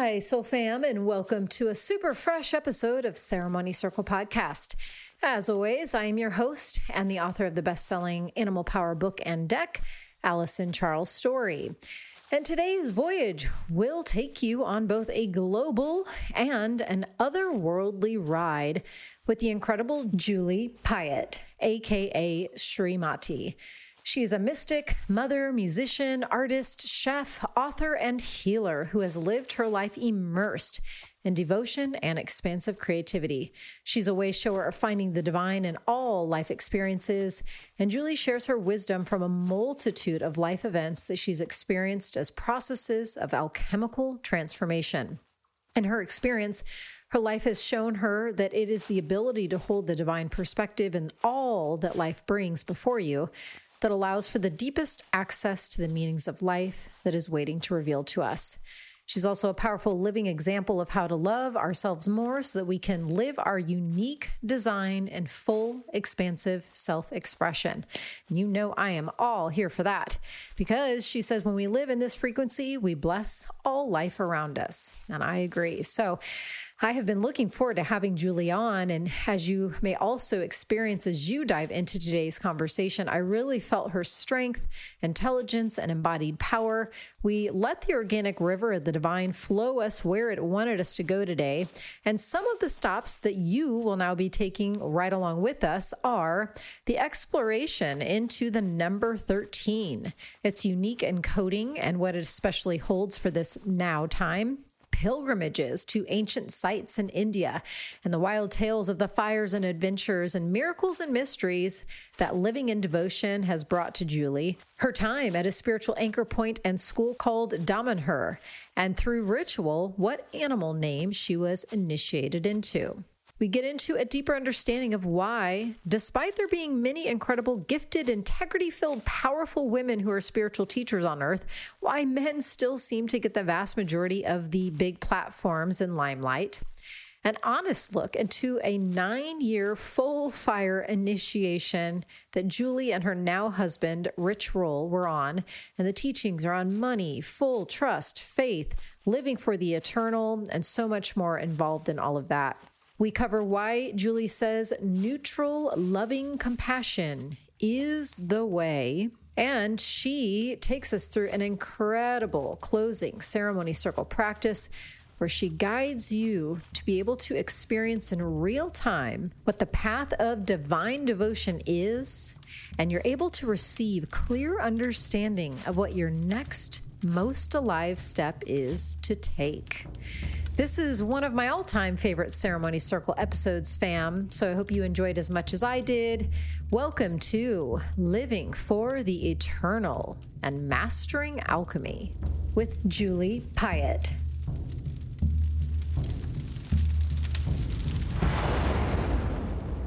Hi, Soul Fam, and welcome to a super fresh episode of Ceremony Circle Podcast. As always, I am your host and the author of the best selling Animal Power book and deck, Allison Charles Story. And today's voyage will take you on both a global and an otherworldly ride with the incredible Julie Piatt, aka Srimati. She is a mystic, mother, musician, artist, chef, author, and healer who has lived her life immersed in devotion and expansive creativity. She's a way shower of finding the divine in all life experiences, and Julie shares her wisdom from a multitude of life events that she's experienced as processes of alchemical transformation. In her experience, her life has shown her that it is the ability to hold the divine perspective in all that life brings before you that allows for the deepest access to the meanings of life that is waiting to reveal to us. She's also a powerful living example of how to love ourselves more so that we can live our unique design and full, expansive self expression. And you know, I am all here for that because she says when we live in this frequency, we bless all life around us. And I agree. So, I have been looking forward to having Julie on. And as you may also experience as you dive into today's conversation, I really felt her strength, intelligence, and embodied power. We let the organic river of the divine flow us where it wanted us to go today. And some of the stops that you will now be taking right along with us are the exploration into the number 13, its unique encoding and what it especially holds for this now time pilgrimages to ancient sites in India and the wild tales of the fires and adventures and miracles and mysteries that living in devotion has brought to Julie. Her time at a spiritual anchor point and school called Damanhur, and through ritual, what animal name she was initiated into. We get into a deeper understanding of why, despite there being many incredible, gifted, integrity filled, powerful women who are spiritual teachers on earth, why men still seem to get the vast majority of the big platforms and limelight. An honest look into a nine year full fire initiation that Julie and her now husband, Rich Roll, were on. And the teachings are on money, full trust, faith, living for the eternal, and so much more involved in all of that. We cover why Julie says neutral, loving compassion is the way. And she takes us through an incredible closing ceremony circle practice where she guides you to be able to experience in real time what the path of divine devotion is. And you're able to receive clear understanding of what your next most alive step is to take. This is one of my all time favorite Ceremony Circle episodes, fam. So I hope you enjoyed as much as I did. Welcome to Living for the Eternal and Mastering Alchemy with Julie Piatt.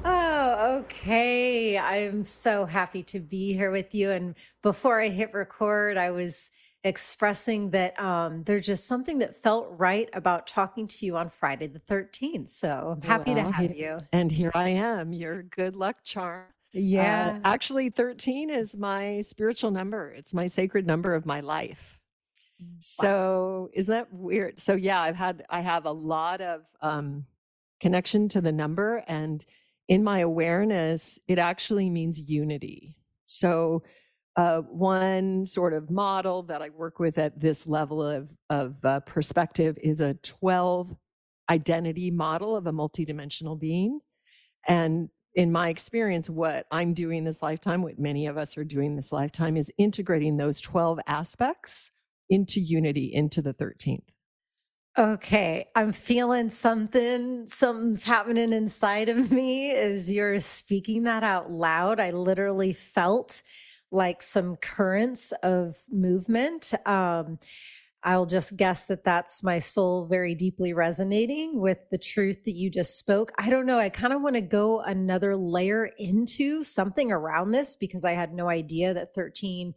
Oh, okay. I'm so happy to be here with you. And before I hit record, I was expressing that um, there's just something that felt right about talking to you on Friday the 13th. So I'm happy well, to have you. And here I am, your good luck charm. Yeah. Uh, actually, 13 is my spiritual number, it's my sacred number of my life. Wow. So isn't that weird? So yeah, I've had I have a lot of um, connection to the number, and in my awareness, it actually means unity. So uh, one sort of model that I work with at this level of, of uh, perspective is a 12 identity model of a multidimensional being. And in my experience, what I'm doing this lifetime, what many of us are doing this lifetime, is integrating those 12 aspects into unity, into the 13th. Okay, I'm feeling something. Something's happening inside of me as you're speaking that out loud. I literally felt like some currents of movement. Um, I'll just guess that that's my soul very deeply resonating with the truth that you just spoke. I don't know. I kind of want to go another layer into something around this because I had no idea that 13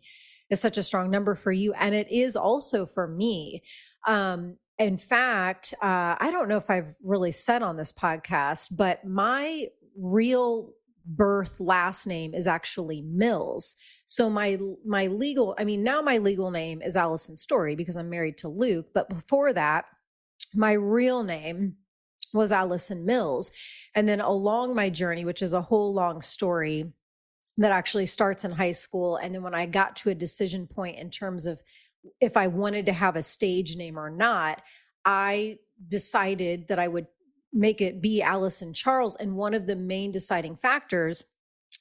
is such a strong number for you. And it is also for me. Um, in fact, uh, I don't know if I've really said on this podcast, but my real birth last name is actually Mills. So my my legal, I mean now my legal name is Allison Story because I'm married to Luke, but before that my real name was Allison Mills. And then along my journey, which is a whole long story that actually starts in high school. And then when I got to a decision point in terms of if I wanted to have a stage name or not, I decided that I would make it be Allison Charles. And one of the main deciding factors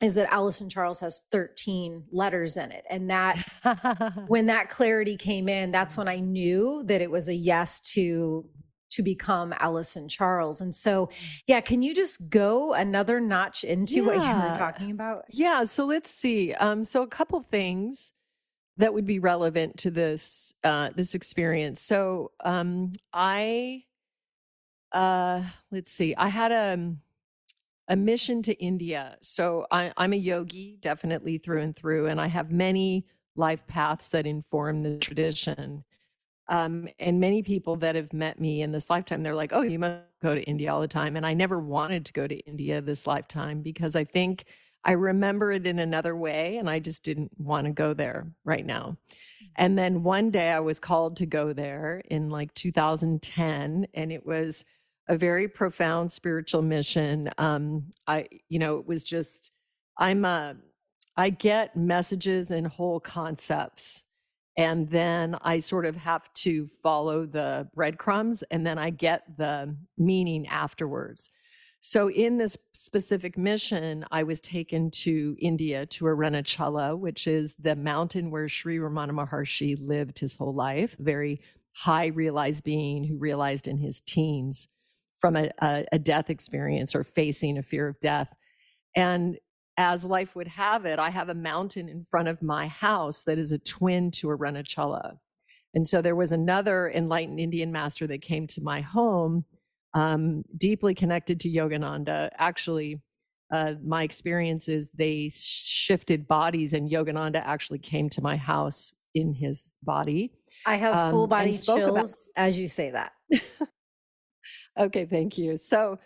is that Allison Charles has 13 letters in it. And that when that clarity came in, that's when I knew that it was a yes to to become Allison Charles. And so, yeah, can you just go another notch into yeah. what you were talking about? Yeah. So let's see. Um, so a couple things that would be relevant to this uh, this experience. So um, I uh, let's see. I had a um, a mission to India. So I, I'm a yogi, definitely through and through, and I have many life paths that inform the tradition. Um, and many people that have met me in this lifetime, they're like, "Oh, you must go to India all the time." And I never wanted to go to India this lifetime because I think I remember it in another way, and I just didn't want to go there right now. Mm. And then one day I was called to go there in like 2010, and it was a very profound spiritual mission. Um, I, you know, it was just, I'm a, I get messages and whole concepts, and then I sort of have to follow the breadcrumbs, and then I get the meaning afterwards. So, in this specific mission, I was taken to India to Arunachala, which is the mountain where Sri Ramana Maharshi lived his whole life, very high realized being who realized in his teens from a, a, a death experience or facing a fear of death. And as life would have it, I have a mountain in front of my house that is a twin to Arunachala. And so there was another enlightened Indian master that came to my home, um, deeply connected to Yogananda. Actually, uh, my experience is they shifted bodies, and Yogananda actually came to my house in his body. I have full um, body chills about- as you say that. Okay, thank you. So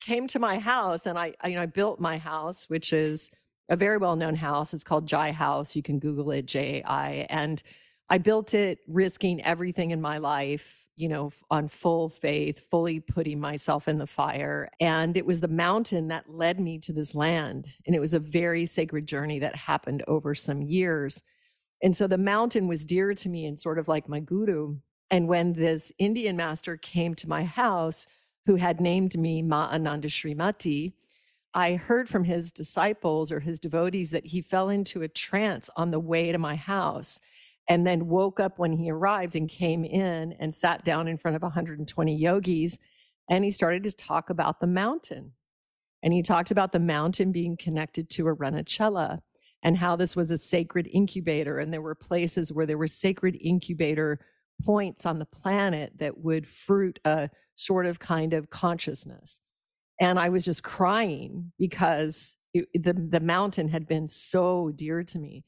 came to my house and I, I you know I built my house, which is a very well-known house. It's called Jai House. You can Google it, J A I. And I built it risking everything in my life, you know, on full faith, fully putting myself in the fire. And it was the mountain that led me to this land. And it was a very sacred journey that happened over some years. And so the mountain was dear to me and sort of like my guru. And when this Indian master came to my house, who had named me Ma Ananda Srimati, I heard from his disciples or his devotees that he fell into a trance on the way to my house and then woke up when he arrived and came in and sat down in front of 120 yogis and he started to talk about the mountain. And he talked about the mountain being connected to a Arunachala and how this was a sacred incubator and there were places where there were sacred incubator points on the planet that would fruit a sort of kind of consciousness. And I was just crying because it, the, the mountain had been so dear to me.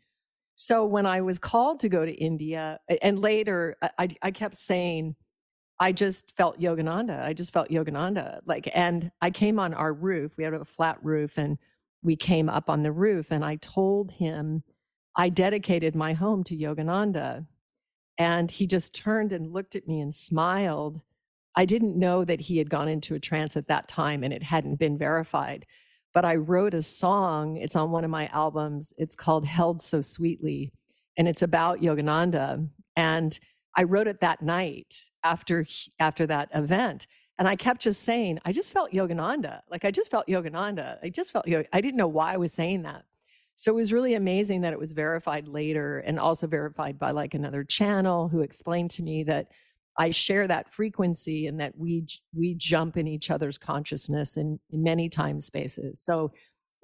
So when I was called to go to India, and later I, I kept saying, I just felt Yogananda. I just felt Yogananda. Like, and I came on our roof. We had a flat roof, and we came up on the roof, and I told him I dedicated my home to Yogananda. And he just turned and looked at me and smiled. I didn't know that he had gone into a trance at that time and it hadn't been verified. But I wrote a song, it's on one of my albums. It's called Held So Sweetly, and it's about Yogananda. And I wrote it that night after after that event. And I kept just saying, I just felt Yogananda. Like I just felt Yogananda. I just felt I didn't know why I was saying that. So it was really amazing that it was verified later and also verified by like another channel who explained to me that I share that frequency and that we we jump in each other's consciousness in, in many time spaces. So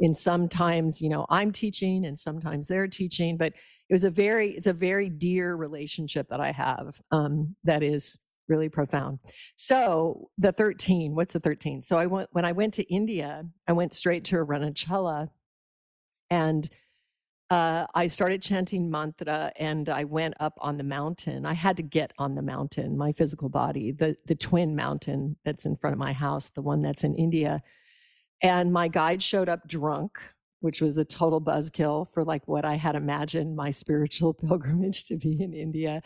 in sometimes, you know, I'm teaching and sometimes they're teaching, but it was a very it's a very dear relationship that I have um, that is really profound. So the 13, what's the 13? So I went when I went to India, I went straight to a Arunachala and uh, I started chanting mantra and I went up on the mountain. I had to get on the mountain, my physical body, the, the twin mountain that's in front of my house, the one that's in India. And my guide showed up drunk, which was a total buzzkill for like what I had imagined my spiritual pilgrimage to be in India.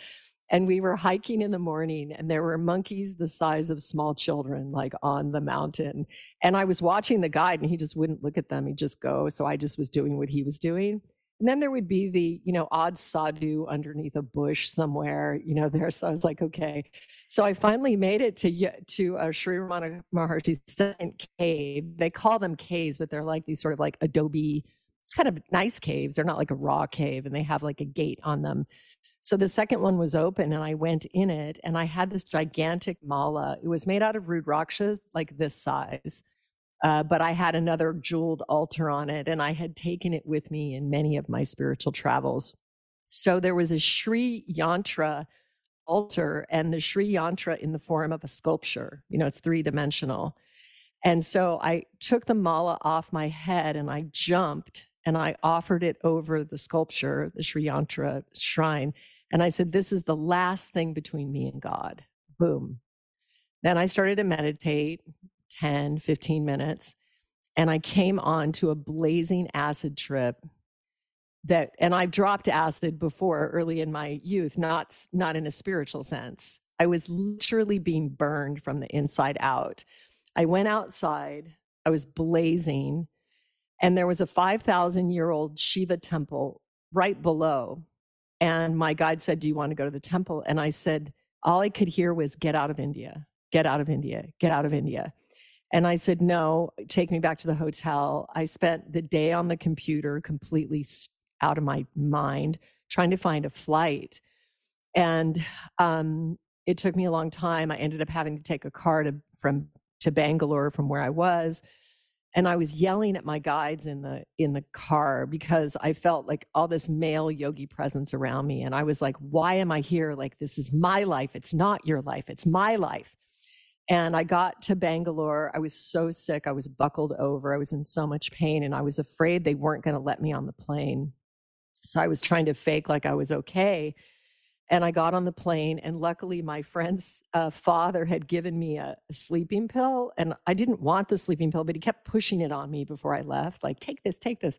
And we were hiking in the morning and there were monkeys the size of small children like on the mountain and i was watching the guide and he just wouldn't look at them he'd just go so i just was doing what he was doing and then there would be the you know odd sadhu underneath a bush somewhere you know there so i was like okay. So i finally made it to to uh, Sri Ramana Maharshi's second cave. They call them caves but they're like these sort of like adobe kind of nice caves they're not like a raw cave and they have like a gate on them so the second one was open and I went in it and I had this gigantic mala. It was made out of rude rudrakshas, like this size. Uh, but I had another jeweled altar on it and I had taken it with me in many of my spiritual travels. So there was a Sri Yantra altar and the Sri Yantra in the form of a sculpture. You know, it's three dimensional. And so I took the mala off my head and I jumped and I offered it over the sculpture, the Sri Yantra shrine. And I said, This is the last thing between me and God. Boom. Then I started to meditate 10, 15 minutes. And I came on to a blazing acid trip that and I've dropped acid before early in my youth, not not in a spiritual sense. I was literally being burned from the inside out. I went outside, I was blazing, and there was a 5,000 year old Shiva temple right below. And my guide said, Do you want to go to the temple? And I said, All I could hear was, Get out of India, get out of India, get out of India. And I said, No, take me back to the hotel. I spent the day on the computer completely out of my mind trying to find a flight. And um, it took me a long time. I ended up having to take a car to, from to Bangalore from where I was and i was yelling at my guides in the in the car because i felt like all this male yogi presence around me and i was like why am i here? Like this is my life. It's not your life. It's my life. And i got to bangalore. I was so sick. I was buckled over. I was in so much pain and i was afraid they weren't going to let me on the plane. So i was trying to fake like i was okay and I got on the plane, and luckily, my friend's uh, father had given me a, a, sleeping pill, and I didn't want the sleeping pill, but he kept pushing it on me before I left. Like, take this, take this.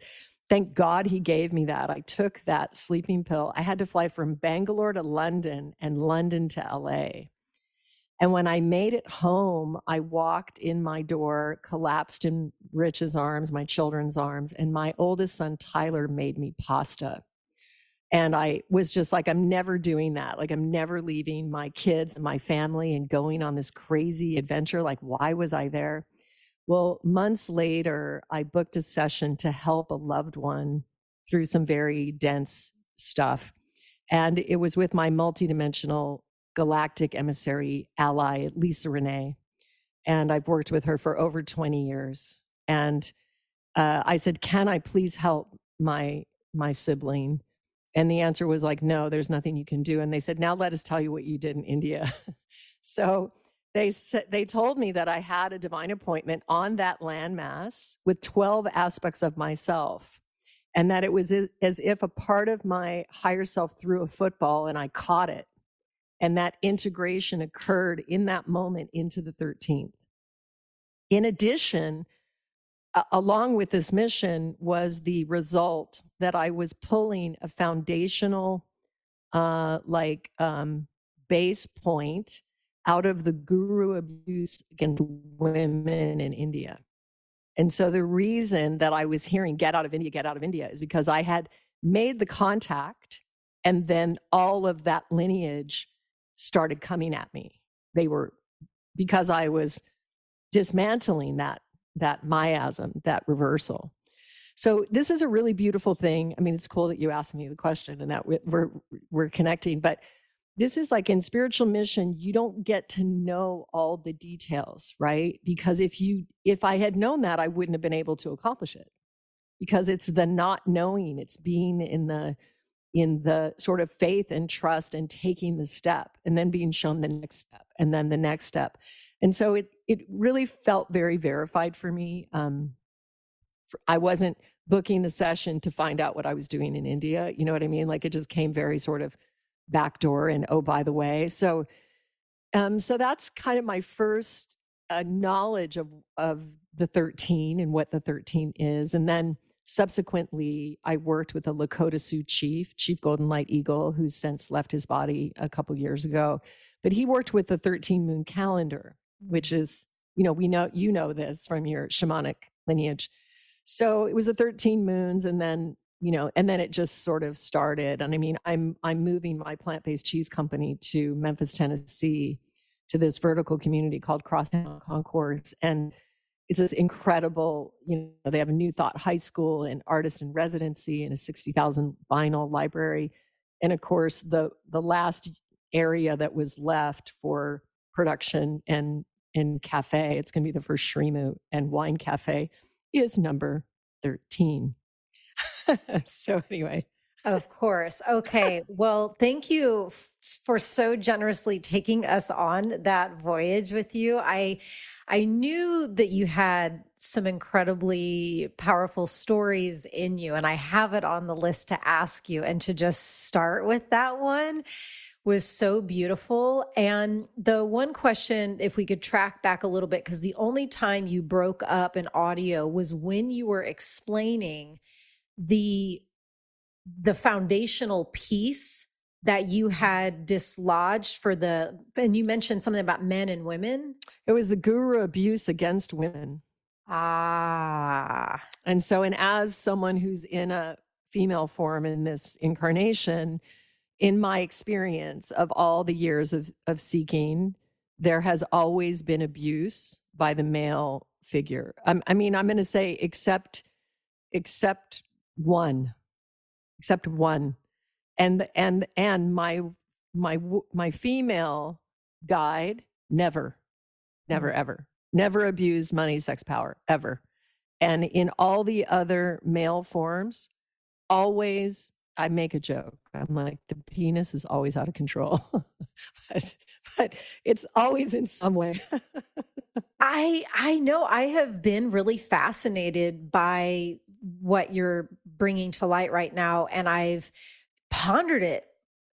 Thank God he gave me that. I took that sleeping pill. I had to fly from Bangalore to London and London to LA. And when I made it home, I walked in my door, collapsed in Rich's arms, my children's arms, and my oldest son, Tyler, made me pasta and I was just like, I'm never doing that. Like, I'm never leaving my kids and my family and going on this crazy adventure. Like, why was I there? Well, months later, I booked a session to help a loved one through some very dense stuff. And it was with my multidimensional galactic emissary ally, Lisa Renee. And I've worked with her for over 20 years. And uh, I said, Can I please help my my sibling? And the answer was like, no, there's nothing you can do. And they said, now let us tell you what you did in India. so they said they told me that I had a divine appointment on that landmass with 12 aspects of myself. And that it was as if a part of my higher self threw a football and I caught it. And that integration occurred in that moment into the 13th. In addition, along with this mission was the result that I was pulling a foundational, uh, like, um, base point out of the guru abuse against women in India. And so the reason that I was hearing get out of India, get out of India is because I had made the contact and then all of that lineage started coming at me. They were because I was dismantling that that miasm, that reversal. So this is a really beautiful thing. I mean, it's cool that you asked me the question and that we're we're connecting, but this is like in spiritual mission you don't get to know all the details right because if you if i had known that i wouldn't have been able to accomplish it because it's the not knowing it's being in the in the sort of faith and trust and taking the step and then being shown the next step and then the next step and so it it really felt very verified for me. Um, I wasn't booking the session to find out what I was doing in India. You know what I mean? Like it just came very sort of backdoor and oh by the way. So um, so that's kind of my first uh, knowledge of of the 13 and what the 13 is. And then subsequently, I worked with a Lakota Sioux chief, Chief Golden Light Eagle, who's since left his body a couple years ago. But he worked with the 13 moon calendar, which is, you know, we know you know this from your shamanic lineage. So it was the 13 moons, and then you know, and then it just sort of started. And I mean, I'm I'm moving my plant-based cheese company to Memphis, Tennessee, to this vertical community called Crosstown Concourse, and it's this incredible. You know, they have a New Thought High School and artist in residency and a 60,000 vinyl library, and of course, the the last area that was left for production and and cafe. It's going to be the first Srimu and wine cafe. Is number 13. so anyway of course. Okay. Well, thank you f- for so generously taking us on that voyage with you. I I knew that you had some incredibly powerful stories in you and I have it on the list to ask you and to just start with that one was so beautiful. And the one question, if we could track back a little bit, because the only time you broke up an audio was when you were explaining the the foundational piece that you had dislodged for the and you mentioned something about men and women. It was the guru abuse against women. Ah. And so and as someone who's in a female form in this incarnation in my experience of all the years of of seeking there has always been abuse by the male figure. Um, i mean i'm going to say except except one except one. And and and my my my female guide never never mm-hmm. ever. Never abused money sex power ever. And in all the other male forms always i make a joke. I'm like the penis is always out of control. But but it's always in some way. I i know i have been really fascinated by what you're bringing to light right now and I've pondered it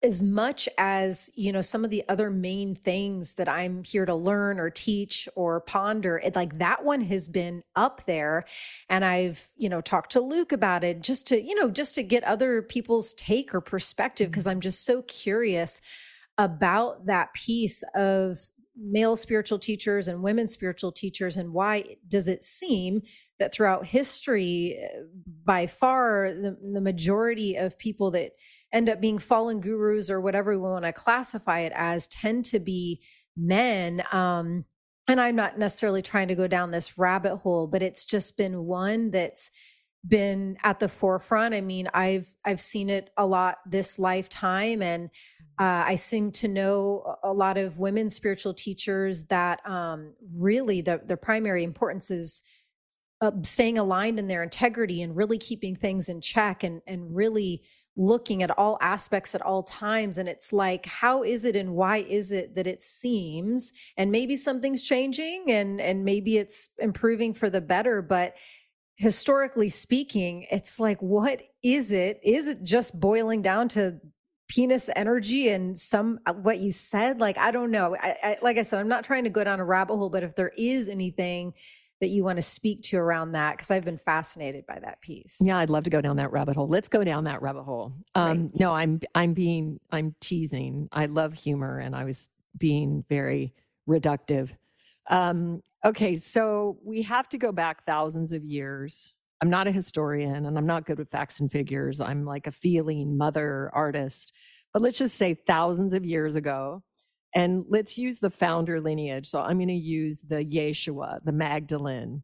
as much as you know some of the other main things that i'm here to learn or teach or ponder it like that one has been up there. And i've you know talked to luke about it just to you know just to get other people's take or perspective mm-hmm. because i'm just so curious about that piece of male spiritual teachers and women spiritual teachers and why does it seem that throughout history eh, by far the, the majority of people that end up being fallen gurus or whatever we want to classify it as tend to be men um, and i'm not necessarily trying to go down this rabbit hole but it's just been one that's been at the forefront. I mean i've i've seen it a lot this lifetime and uh, I seem to know a lot of women spiritual teachers that um, really the, primary importance is uh, staying aligned in their integrity and really keeping things in check and, and really looking at all aspects at all times. And it's like, how is it and why is it that it seems, and maybe something's changing and, and maybe it's improving for the better, but historically speaking, it's like, what is it? Is it just boiling down to penis energy and some uh, what you said like i don't know. I, I, like i said i'm not trying to go down a rabbit hole but if there is anything that you want to speak to around that because i've been fascinated by that piece. Yeah i'd love to go down that rabbit hole. Let's go down that rabbit hole. Um right. no i'm i'm being i'm teasing. I love humor and i was being very reductive. Um okay so we have to go back thousands of years I'm not a historian and I'm not good with facts and figures. I'm like a feeling mother artist. But let's just say thousands of years ago, and let's use the founder lineage. So I'm going to use the Yeshua, the Magdalene,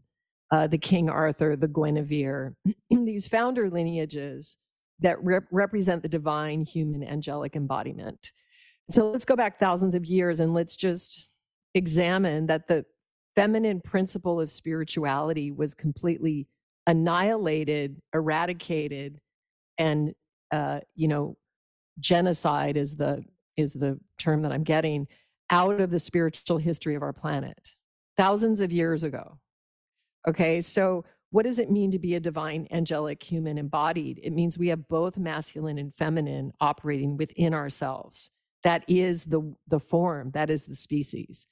uh, the King Arthur, the Guinevere, these founder lineages that rep- represent the divine human angelic embodiment. So let's go back thousands of years and let's just examine that the feminine principle of spirituality was completely annihilated, eradicated, and uh, you know, genocide is the is the term that I'm getting out of the spiritual history of our planet thousands of years ago. Okay, so what does it mean to be a divine, angelic, human embodied? It means we have both masculine and feminine operating within ourselves. That is the the form. That is the species,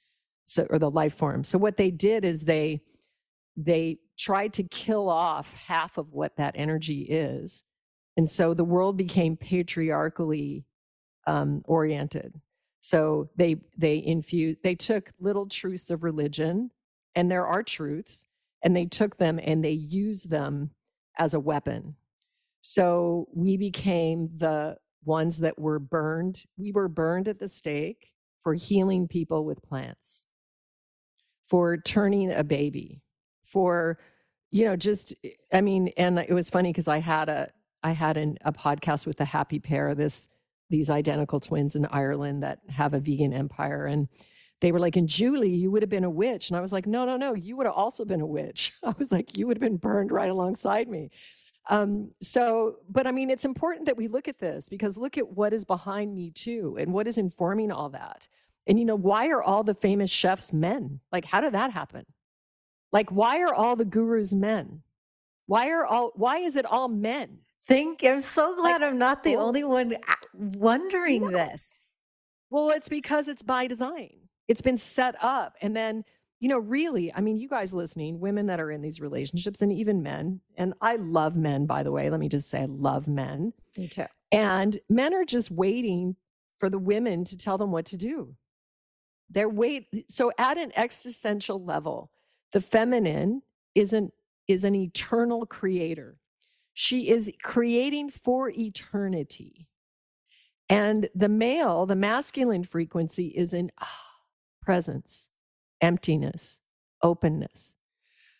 so or the life form. So what they did is they they tried to kill off half of what that energy is. And so the world became patriarchally um, oriented. So they they infused they took little truths of religion, and there are truths, and they took them and they used them as a weapon. So we became the ones that were burned. We were burned at the stake for healing people with plants, for turning a baby, for you know just I mean, and it was funny because I had a I had an, a podcast with the Happy Pear, this these identical twins in Ireland that have a vegan empire, and they were like, and Julie, you would have been a witch. And I was like, no, no, no, you would have also been a witch. I was like, you would have been burned right alongside me. Um, so, but I mean, it's important that we look at this because look at what is behind me too and what is informing all that. And, you know, why are all the famous chefs men? Like, how did that happen? Like, why are all the gurus men? Why are all, why is it all men? Think, I'm so glad like, I'm not the oh only one uh, wondering this. Well, it's because it's by design. It's been set up. And then, you know, really, I mean, you guys listening, women that are in these relationships and even men, and I love men, by the way. Let me just say, I love men. Me too. And men are just waiting for the women to tell them what to do. They're wait. So at an existential level, the feminine is an is an eternal creator. She is creating for eternity. And the male, the masculine frequency is in ah, presence, emptiness, openness.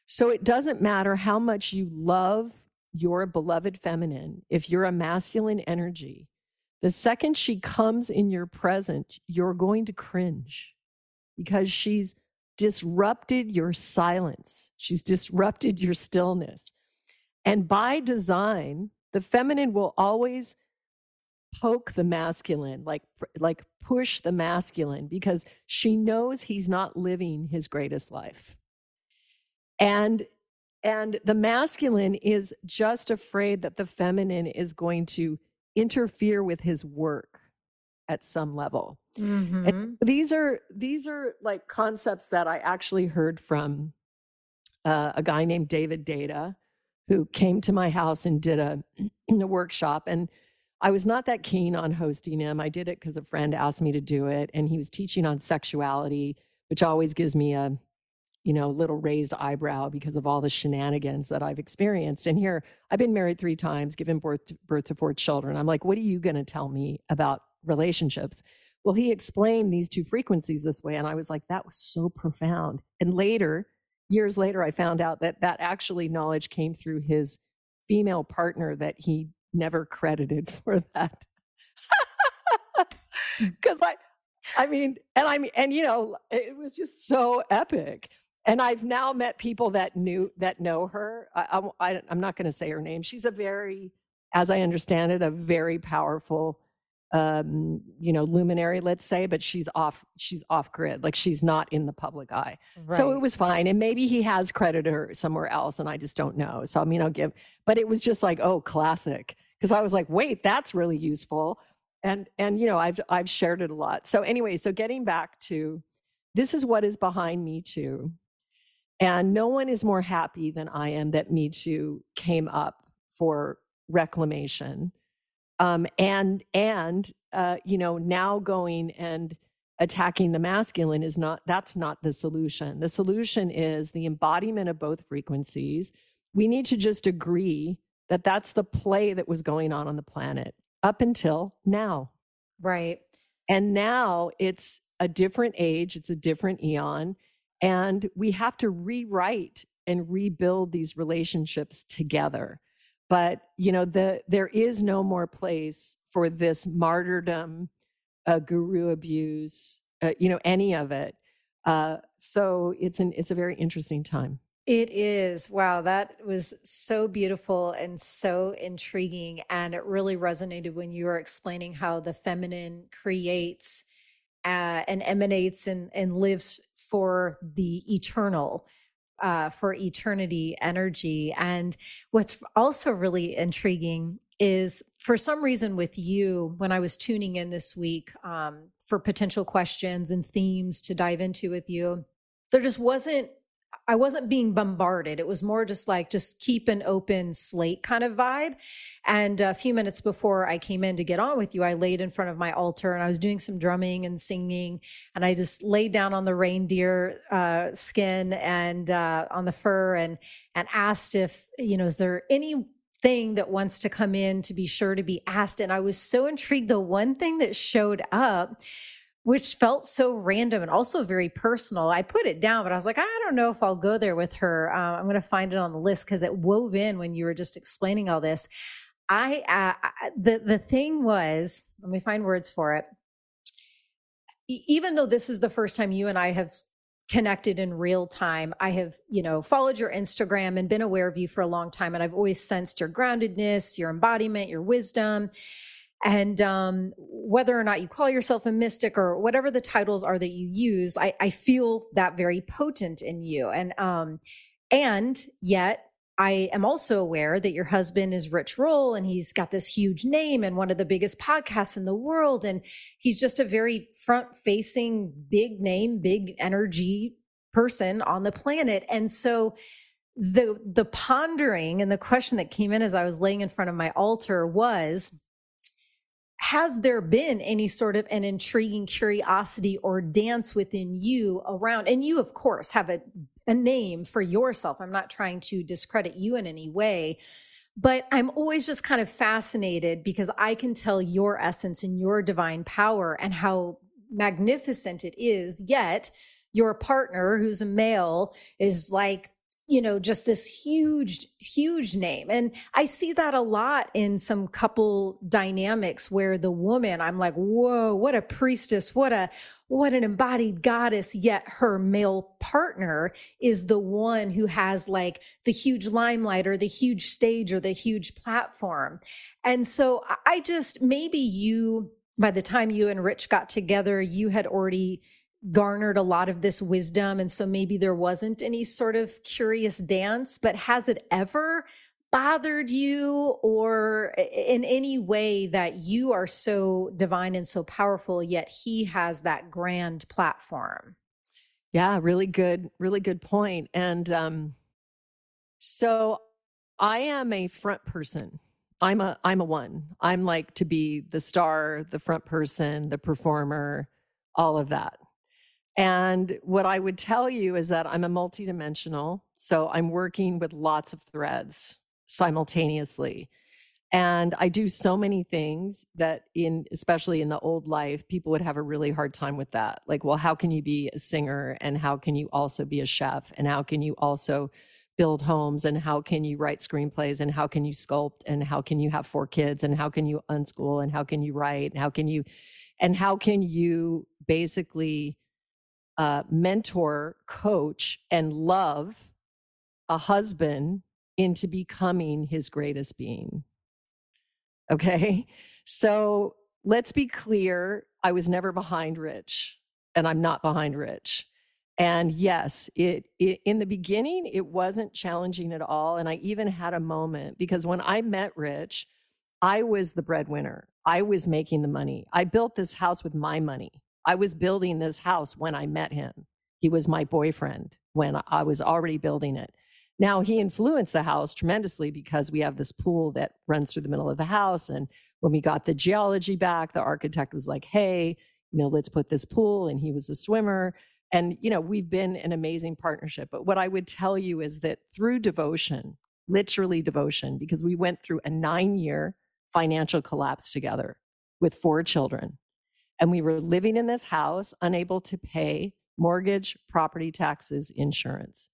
So it doesn't matter how much you love your beloved feminine, if you're a masculine energy, the second she comes in your present, you're going to cringe because she's disrupted your silence. She's disrupted your stillness. And by design, the feminine will always poke the masculine, like like push the masculine because she knows he's not living his greatest life. And and the masculine is just afraid that the feminine is going to interfere with his work at some level. Mm-hmm. these are these are like concepts that I actually heard from uh, a guy named David Deida, who came to my house and did a, a workshop. And I was not that keen on hosting him. I did it because a friend asked me to do it, and he was teaching on sexuality, which always gives me a, you know, little raised eyebrow because of all the shenanigans that I've experienced. And here, I've been married three times, given birth to, birth to four children. I'm like, what are you going to tell me about relationships? Well, he explained these two frequencies this way, and I was like, that was so profound. And later, years later, I found out that that actually knowledge came through his female partner that he never credited for that. Because I, I mean, and I mean, and you know, it was just so epic. And I've now met people that knew that know her. I, I, I'm not going to say her name. She's a very, as I understand it, a very powerful um you know luminary let's say but she's off she's off grid like she's not in the public eye right. so it was fine and maybe he has credited her somewhere else and i just don't know so i mean i'll give but it was just like oh classic because I was like, wait, that's really useful. And and you know, I've I've shared it a lot. So anyway, so getting back to this is what is behind Me Too. And no one is more happy than I am that Me Too came up for reclamation. Um, and and uh, you know, now going and attacking the masculine is not that's not the solution. The solution is the embodiment of both frequencies. We need to just agree that that's the play that was going on on the planet up until now. Right. And now it's a different age, it's a different eon. And we have to rewrite and rebuild these relationships together. But, you know, the, there is no more place for this martyrdom, uh, guru abuse, uh, you know, any of it. Uh, so it's an it's a very interesting time. It is. Wow, that was so beautiful and so intriguing. And it really resonated when you were explaining how the feminine creates uh, and emanates and, and lives for the eternal, uh, for eternity energy. And what's also really intriguing is for some reason with you, when I was tuning in this week um, for potential questions and themes to dive into with you, there just wasn't I wasn't being bombarded. It was more just like, just keep an open slate kind of vibe. And a few minutes before I came in to get on with you, I laid in front of my altar and I was doing some drumming and singing. And I just laid down on the reindeer uh, skin and uh, on the fur and, and asked if, you know, is there any thing that wants to come in to be sure to be asked. And I was so intrigued. The one thing that showed up which felt so random and also very personal. I put it down, but I was like, I don't know if I'll go there with her. Uh, I'm going to find it on the list because it wove in when you were just explaining all this. I, uh, the the thing was, let me find words for it. even though this is the first time you and I have connected in real time, I have, you know, followed your Instagram and been aware of you for a long time, and I've always sensed your groundedness, your embodiment, your wisdom and um, whether or not you call yourself a mystic or whatever the titles are that you use i, I feel that very potent in you and um, and yet I am also aware that your husband is Rich Roll and he's got this huge name and one of the biggest podcasts in the world. And he's just a very front facing, big name, big energy person on the planet. And so the the pondering and the question that came in as I was laying in front of my altar was has there been any sort of an intriguing curiosity or dance within you around? And you of course have a, a name for yourself. I'm not trying to discredit you in any way but i'm always just kind of fascinated because i can tell your essence and your divine power and how magnificent it is yet your partner who's a male is like you know, just this huge, huge name. And I see that a lot in some couple dynamics where the woman, I'm like, whoa, what a priestess, what a, what an embodied goddess. Yet her male partner is the one who has like the huge limelight or the huge stage or the huge platform. And so I just, maybe you, by the time you and Rich got together, you had already garnered a lot of this wisdom. And so maybe there wasn't any sort of curious dance, but has it ever bothered you or in any way that you are so divine and so powerful, yet he has that grand platform? Yeah, really good, really good point. And um, so I am a front person. I'm a I'm a one. I'm like to be the star, the front person, the performer, all of that. And what I would tell you is that I'm a multidimensional. So I'm working with lots of threads simultaneously. And I do so many things that in especially in the old life, people would have a really hard time with that. Like, well, how can you be a singer and how can you also be a chef and how can you also build homes and how can you write screenplays and how can you sculpt and how can you have four kids and how can you unschool and how can you write and how can you and how can you basically uh, mentor, coach, and love a husband into becoming his greatest being. Okay. So let's be clear I was never behind Rich, and I'm not behind Rich. And yes, it, it, in the beginning it wasn't challenging at all and I even had a moment because when I met Rich, I was the breadwinner. I was making the money. I built this house with my money. I was building this house when I met him. He was my boyfriend when I was already building it. Now, he influenced the house tremendously because we have this pool that runs through the middle of the house. And when we got the geology back, the architect was like, hey, you know, let's put this pool. And he was a swimmer. And, you know, we've been an amazing partnership. But what I would tell you is that through devotion, literally devotion, because we went through a nine year financial collapse together with four children and we were living in this house, unable to pay mortgage, property taxes, insurance.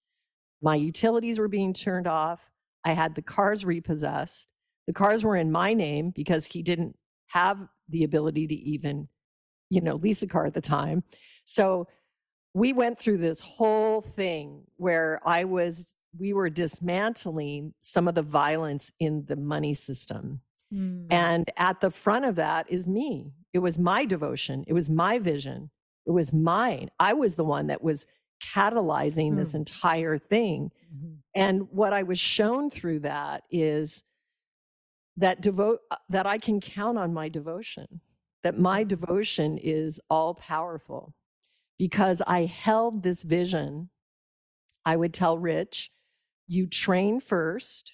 My utilities were being turned off. I had the cars repossessed. The cars were in my name because he didn't have the ability to even, you know, lease a car at the time. So we went through this whole thing where I was, we were dismantling some of the violence in the money system. Mm. And at the front of that is me it was my devotion. It was my vision. It was mine. I was the one that was catalyzing mm. this entire thing. Mm-hmm. And what I was shown through that is that devote uh, that I can count on my devotion. That my mm. devotion is all powerful because I held this vision I would tell Rich, you train first,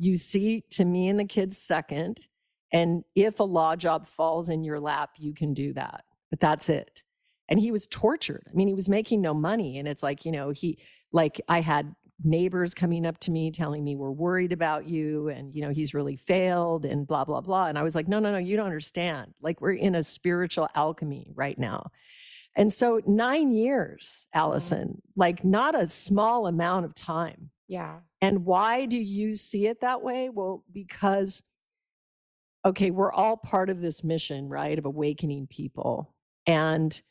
you see to me and the kids second. And if a law job falls in your lap, you can do that. But that's it. And he was tortured. I mean, he was making no money. And it's like, you know, he, like, I had neighbors coming up to me telling me we're worried about you and you know he's really failed and blah blah blah and i was like no no no you don't understand like we're in a spiritual alchemy right now and so 9 years mm-hmm. Alyson like not a small amount of time yeah and why do you see it that way well because okay we're all part of this mission right of awakening people and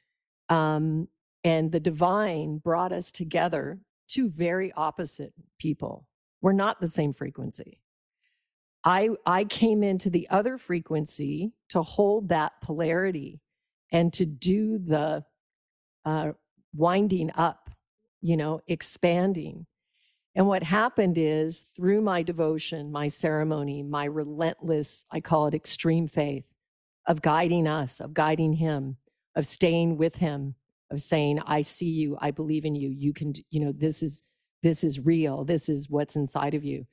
um and the divine brought us together two very opposite people. We're not the same frequency. I I came into the other frequency to hold that polarity and to do the uh, winding up, you know, expanding. And what happened is through my devotion, my ceremony, my relentless, I call it extreme faith of guiding us, of guiding him, of staying with him, of saying i see you i believe in you you can you know this is this is real this is what's inside of you.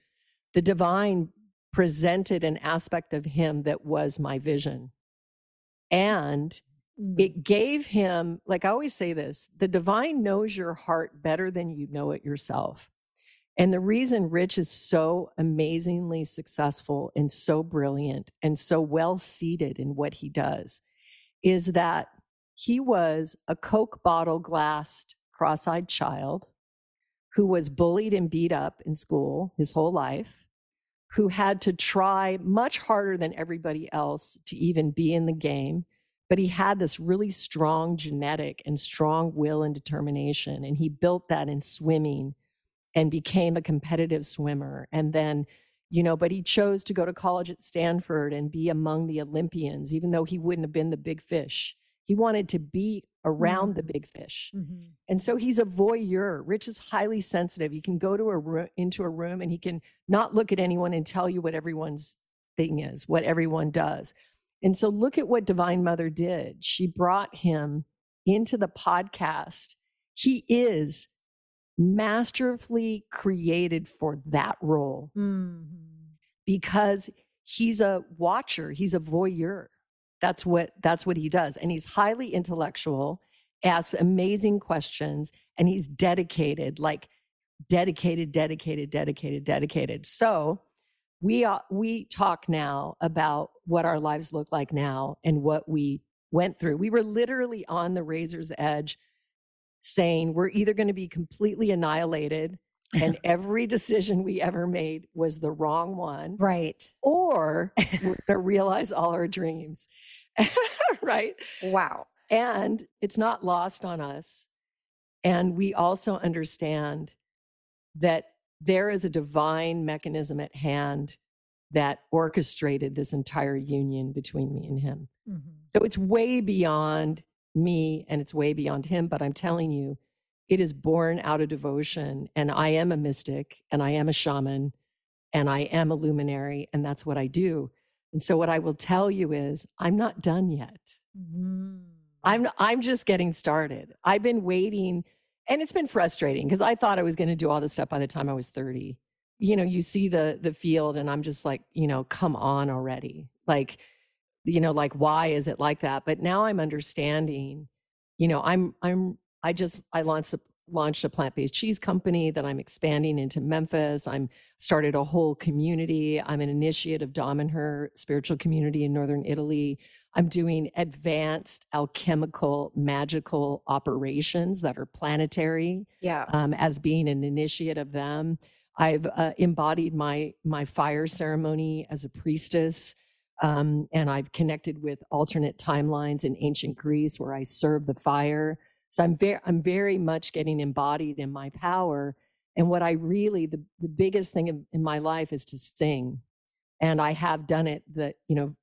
The divine presented an aspect of him that was my vision. And mm. it gave him like i always say this the divine knows your heart better than you know it yourself and the reason rich is so amazingly successful and so brilliant and so well seated in what he does is that he was a Coke bottle glassed, cross eyed child who was bullied and beat up in school his whole life, who had to try much harder than everybody else to even be in the game. But he had this really strong genetic and strong will and determination. And he built that in swimming and became a competitive swimmer. And then, you know, but he chose to go to college at Stanford and be among the Olympians, even though he wouldn't have been the big fish. He wanted to be around mm-hmm. the big fish. Mm-hmm. And so he's a voyeur. Rich is highly sensitive. He can go to a room, into a room and he can not look at anyone and tell you what everyone's thing is, what everyone does. And so look at what Divine Mother did. She brought him into the podcast. He is masterfully created for that role mm-hmm. because he's a watcher, he's a voyeur. That's what that's what he does. And he's highly intellectual, asks amazing questions, and he's dedicated, like dedicated, dedicated, dedicated, dedicated. So we are, we talk now about what our lives look like now and what we went through. We were literally on the razor's edge saying we're either going to be completely annihilated and every decision we ever made was the wrong one. Right. Or we're going to realize all our dreams. right. Wow. And it's not lost on us. And we also understand that there is a divine mechanism at hand that orchestrated this entire union between me and him. Mm-hmm. So it's way beyond me and it's way beyond him. But I'm telling you, it is born out of devotion. And I am a mystic and I am a shaman and I am a luminary. And that's what I do. And so what I will tell you is I'm not done yet. Mm-hmm. I'm I'm just getting started. I've been waiting and it's been frustrating because I thought I was going to do all this stuff by the time I was 30. You know, you see the the field and I'm just like, you know, come on already. Like you know, like why is it like that? But now I'm understanding, you know, I'm I'm I just I launched a launched a plant-based cheese company that I'm expanding into Memphis. I'm started a whole community. I'm an initiate of Damanhur spiritual community in northern Italy. I'm doing advanced alchemical magical operations that are planetary. Yeah. Um, as being an initiate of them. I've uh, embodied my my fire ceremony as a priestess. Um, and I've connected with alternate timelines in ancient Greece where I serve the fire. So I'm very, I'm very much getting embodied in my power. And what I really, the, the biggest thing in, in my life is to sing. And I have done it that, you know,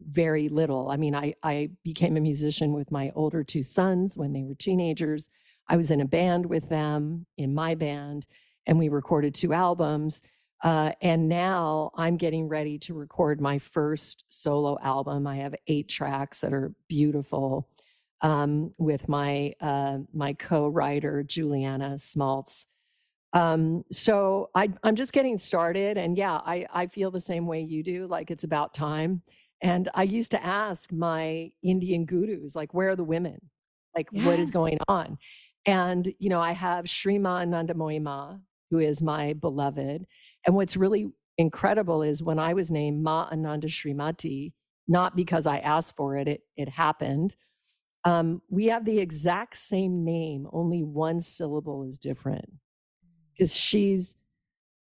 very little. I mean, I, I became a musician with my older two sons when they were teenagers. I was in a band with them, in my band, and we recorded two albums. Uh, and now I'm getting ready to record my first solo album. I have eight tracks that are beautiful um, with my uh, my co-writer Juliana Smaltz. Um, so I, I'm just getting started. And yeah, I, I feel the same way you do. Like it's about time. And I used to ask my Indian gurus, like, where are the women? Like, yes. what is going on? And, you know, I have Shrima Anandamoyi Ma, who is my beloved. And what's really incredible is when I was named Ma Ananda Srimati, not because I asked for it, it, it happened. Um, we have the exact same name, only one syllable is different. Because she's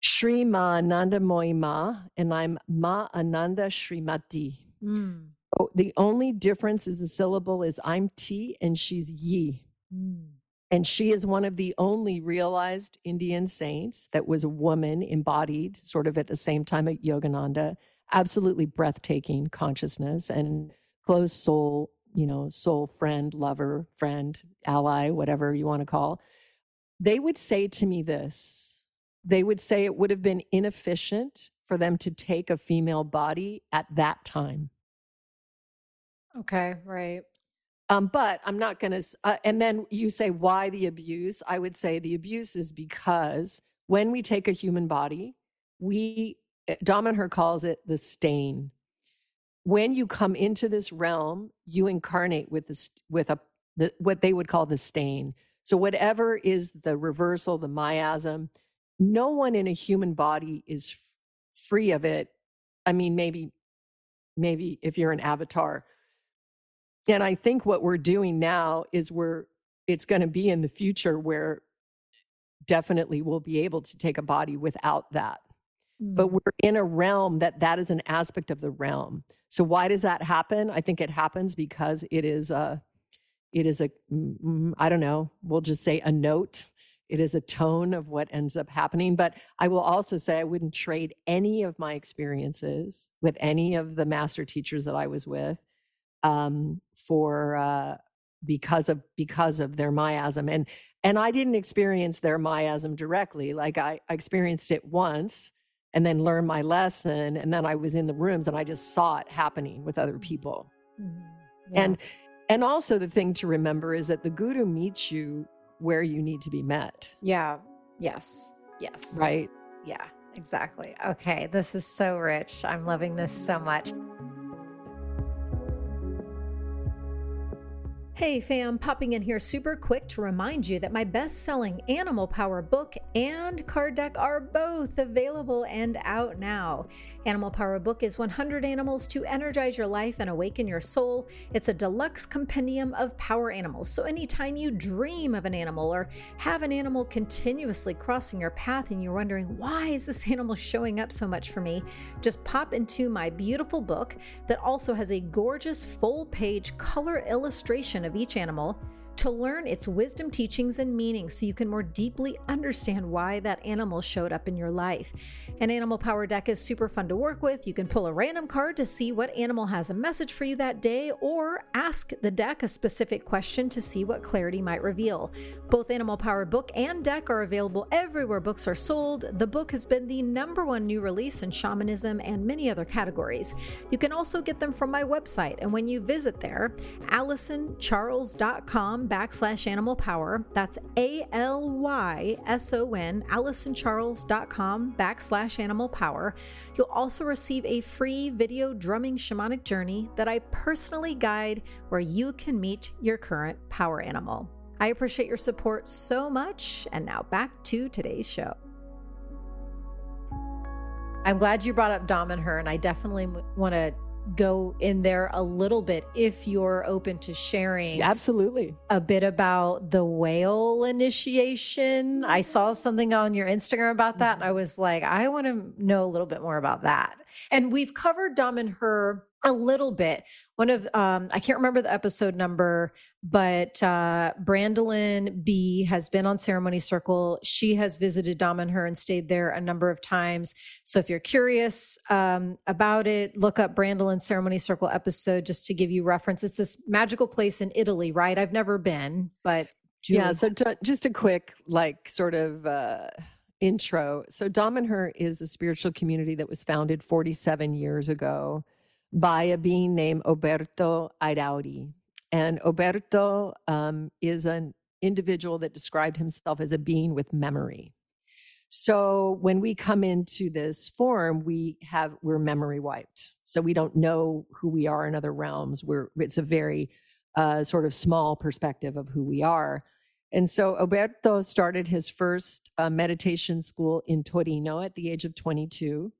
Sri Ma Ananda Moi Ma, and I'm Ma Ananda Srimati. Mm. Oh, the only difference is the syllable is I'm T and she's Yi. Mm. And she is one of the only realized Indian saints that was a woman embodied sort of at the same time at Yogananda. Absolutely breathtaking consciousness and close soul, you know, soul friend, lover, friend, ally, whatever you want to call. They would say to me this they would say it would have been inefficient for them to take a female body at that time. Okay, right. Um, but I'm not going to. Uh, and then you say, why the abuse? I would say the abuse is because when we take a human body, we, eh, her calls it the stain. When you come into this realm, you incarnate with this, with a, the, what they would call the stain. So whatever is the reversal, the miasm, no one in a human body is free of it. I mean, maybe, maybe if you're an avatar, and I think what we're doing now is we're, it's going to be in the future where definitely we'll be able to take a body without that. Mm. But we're in a realm that that is an aspect of the realm. So why does that happen? I think it happens because it is a, it is a, mm, don't know, we'll just say a note. It is a tone of what ends up happening. But I will also say I wouldn't trade any of my experiences with any of the master teachers that I was with um, for uh, because of because of their miasm and and I didn't experience their miasm directly like I, I experienced it once and then learned my lesson and then I was in the rooms and I just saw it happening with other people. Mm-hmm. yeah. and and also the thing to remember is that the guru meets you where you need to be met. Yeah. Yes. Yes. Right? Yeah. Exactly. Okay. This is so rich. I'm loving this so much Hey fam, popping in here super quick to remind you that my best selling Animal Power book and card deck are both available and out now. Animal Power book is 100 animals to energize your life and awaken your soul. It's a deluxe compendium of power animals. So anytime you dream of an animal or have an animal continuously crossing your path and you're wondering, why is this animal showing up so much for me? Just pop into my beautiful book that also has a gorgeous full page color illustration of each animal to learn its wisdom, teachings, and meanings so you can more deeply understand why that animal showed up in your life. An animal power deck is super fun to work with. You can pull a random card to see what animal has a message for you that day, or ask the deck a specific question to see what clarity might reveal. Both Animal Power book and deck are available everywhere books are sold. The book has been the number one new release in shamanism and many other categories. You can also get them from my website, and when you visit there, AlysonCharles.com backslash animal power. That's A L Y S O N, AlysonCharles.com backslash animal power. You'll also receive a free video drumming shamanic journey that I personally guide where you can meet your current power animal. I appreciate your support so much. And now back to today's show. I'm glad you brought up Damanhur, and I definitely want to go in there a little bit if you're open to sharing. Absolutely. A bit about the whale initiation. I saw something on your Instagram about that, and I was like, I want to know a little bit more about that. And we've covered Damanhur a little bit. One of um, I can't remember the episode number, but uh, Brandolyn B has been on Ceremony Circle. She has visited Damanhur and stayed there a number of times. So if you're curious um, about it, look up Brandolyn Ceremony Circle episode just to give you reference. It's this magical place in Italy, right? I've never been, but Julie yeah. So to, just a quick, like, sort of. Uh intro. So Damanhur is a spiritual community that was founded 47 years ago by a being named Oberto Airaudi. And Oberto um, is an individual that described himself as a being with memory. So when we come into this form, we have we're memory wiped. So we don't know who we are in other realms. We're it's a very uh, sort of small perspective of who we are. And so Oberto started his first uh, meditation school in Torino at the age of 22.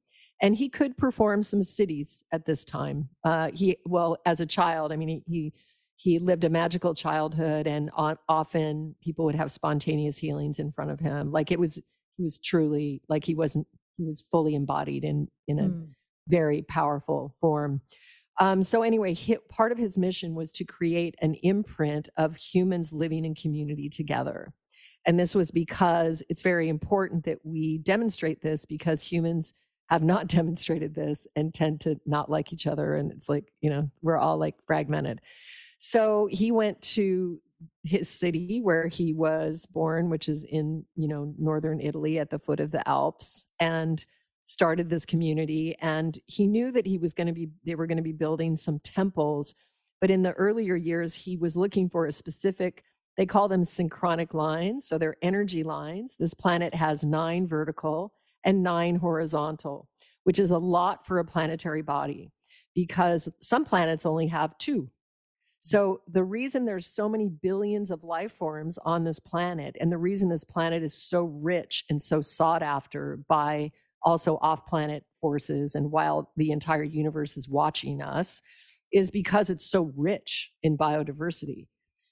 And he could perform some siddhis at this time. Uh, he, well, as a child, I mean, he, he, he lived a magical childhood, and on, often people would have spontaneous healings in front of him. Like it was, he was truly like he wasn't, he was fully embodied in in a mm. very powerful form. Um, so anyway, he, part of his mission was to create an imprint of humans living in community together. And this was because it's very important that we demonstrate this because humans have not demonstrated this and tend to not like each other. And it's like, you know, we're all like fragmented. So he went to his city where he was born, which is in, you know, northern Italy at the foot of the Alps. And started this community and he knew that he was going to be they were going to be building some temples but in the earlier years he was looking for a specific they call them synchronic lines so they're energy lines. This planet has 9 vertical and 9 horizontal which is a lot for a planetary body because some planets only have 2 so the reason there's so many billions of life forms on this planet and the reason this planet is so rich and so sought after by also off planet forces and while the entire universe is watching us is because it's so rich in biodiversity.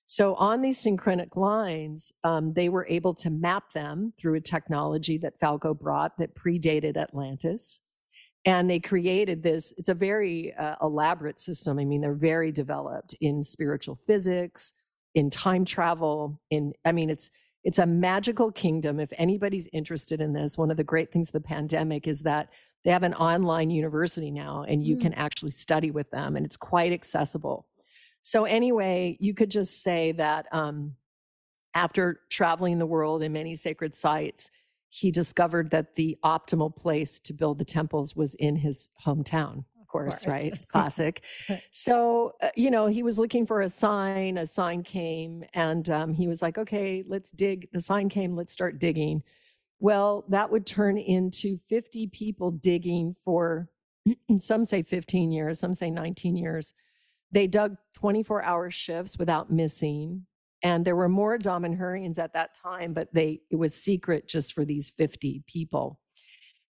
So, on these synchronic lines, um, they were able to map them through a technology that Falco brought that predated Atlantis. And they created this, it's a very uh, elaborate system. I mean, they're very developed in spiritual physics, in time travel, in, I mean, it's, it's a magical kingdom. If anybody's interested in this, one of the great things of the pandemic is that they have an online university now and you mm. can actually study with them and it's quite accessible. So, anyway, you could just say that um, after traveling the world in many sacred sites, he discovered that the optimal place to build the temples was in his hometown course, course. right? Classic. so, uh, you know, he was looking for a sign. A sign came, and um, he was like, okay, let's dig. The sign came, let's start digging. Well, that would turn into 50 people digging for some say 15 years, some say 19 years. They dug 24 hour shifts without missing. And there were more Damanhurians at that time, but they it was secret just for these 50 people.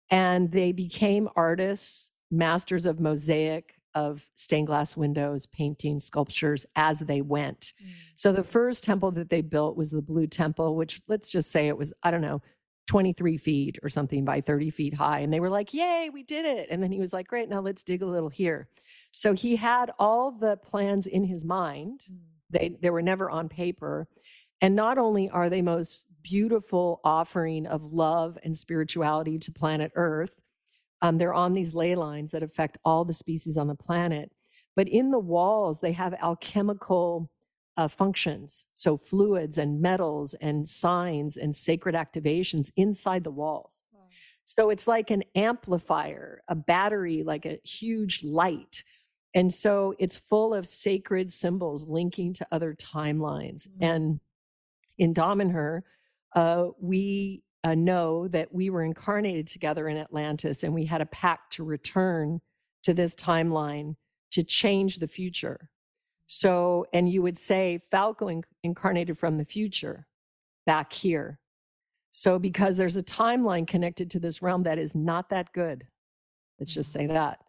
And they became artists masters of mosaic of stained glass windows, painting, sculptures as they went. Mm. So the first temple that they built was the Blue Temple, which let's just say it was, I don't know, 23 feet or something by 30 feet high. And they were like, Yay, we did it. And then he was like, Great, now let's dig a little here. So he had all the plans in his mind. Mm. They they were never on paper. And not only are they most beautiful offering of love and spirituality to planet Earth, um, they're on these ley lines that affect all the species on the planet. But in the walls, they have alchemical uh, functions. So fluids and metals and signs and sacred activations inside the walls. So it's like an amplifier, a battery, like a huge light. And so it's full of sacred symbols linking to other timelines. Mm-hmm. And in Damanhur, uh, we uh, know that we were incarnated together in Atlantis and we had a pact to return to this timeline to change the future. So, and you would say Falco inc- incarnated from the future back here. So, because there's a timeline connected to this realm that is not that good, let's just say mm-hmm. that.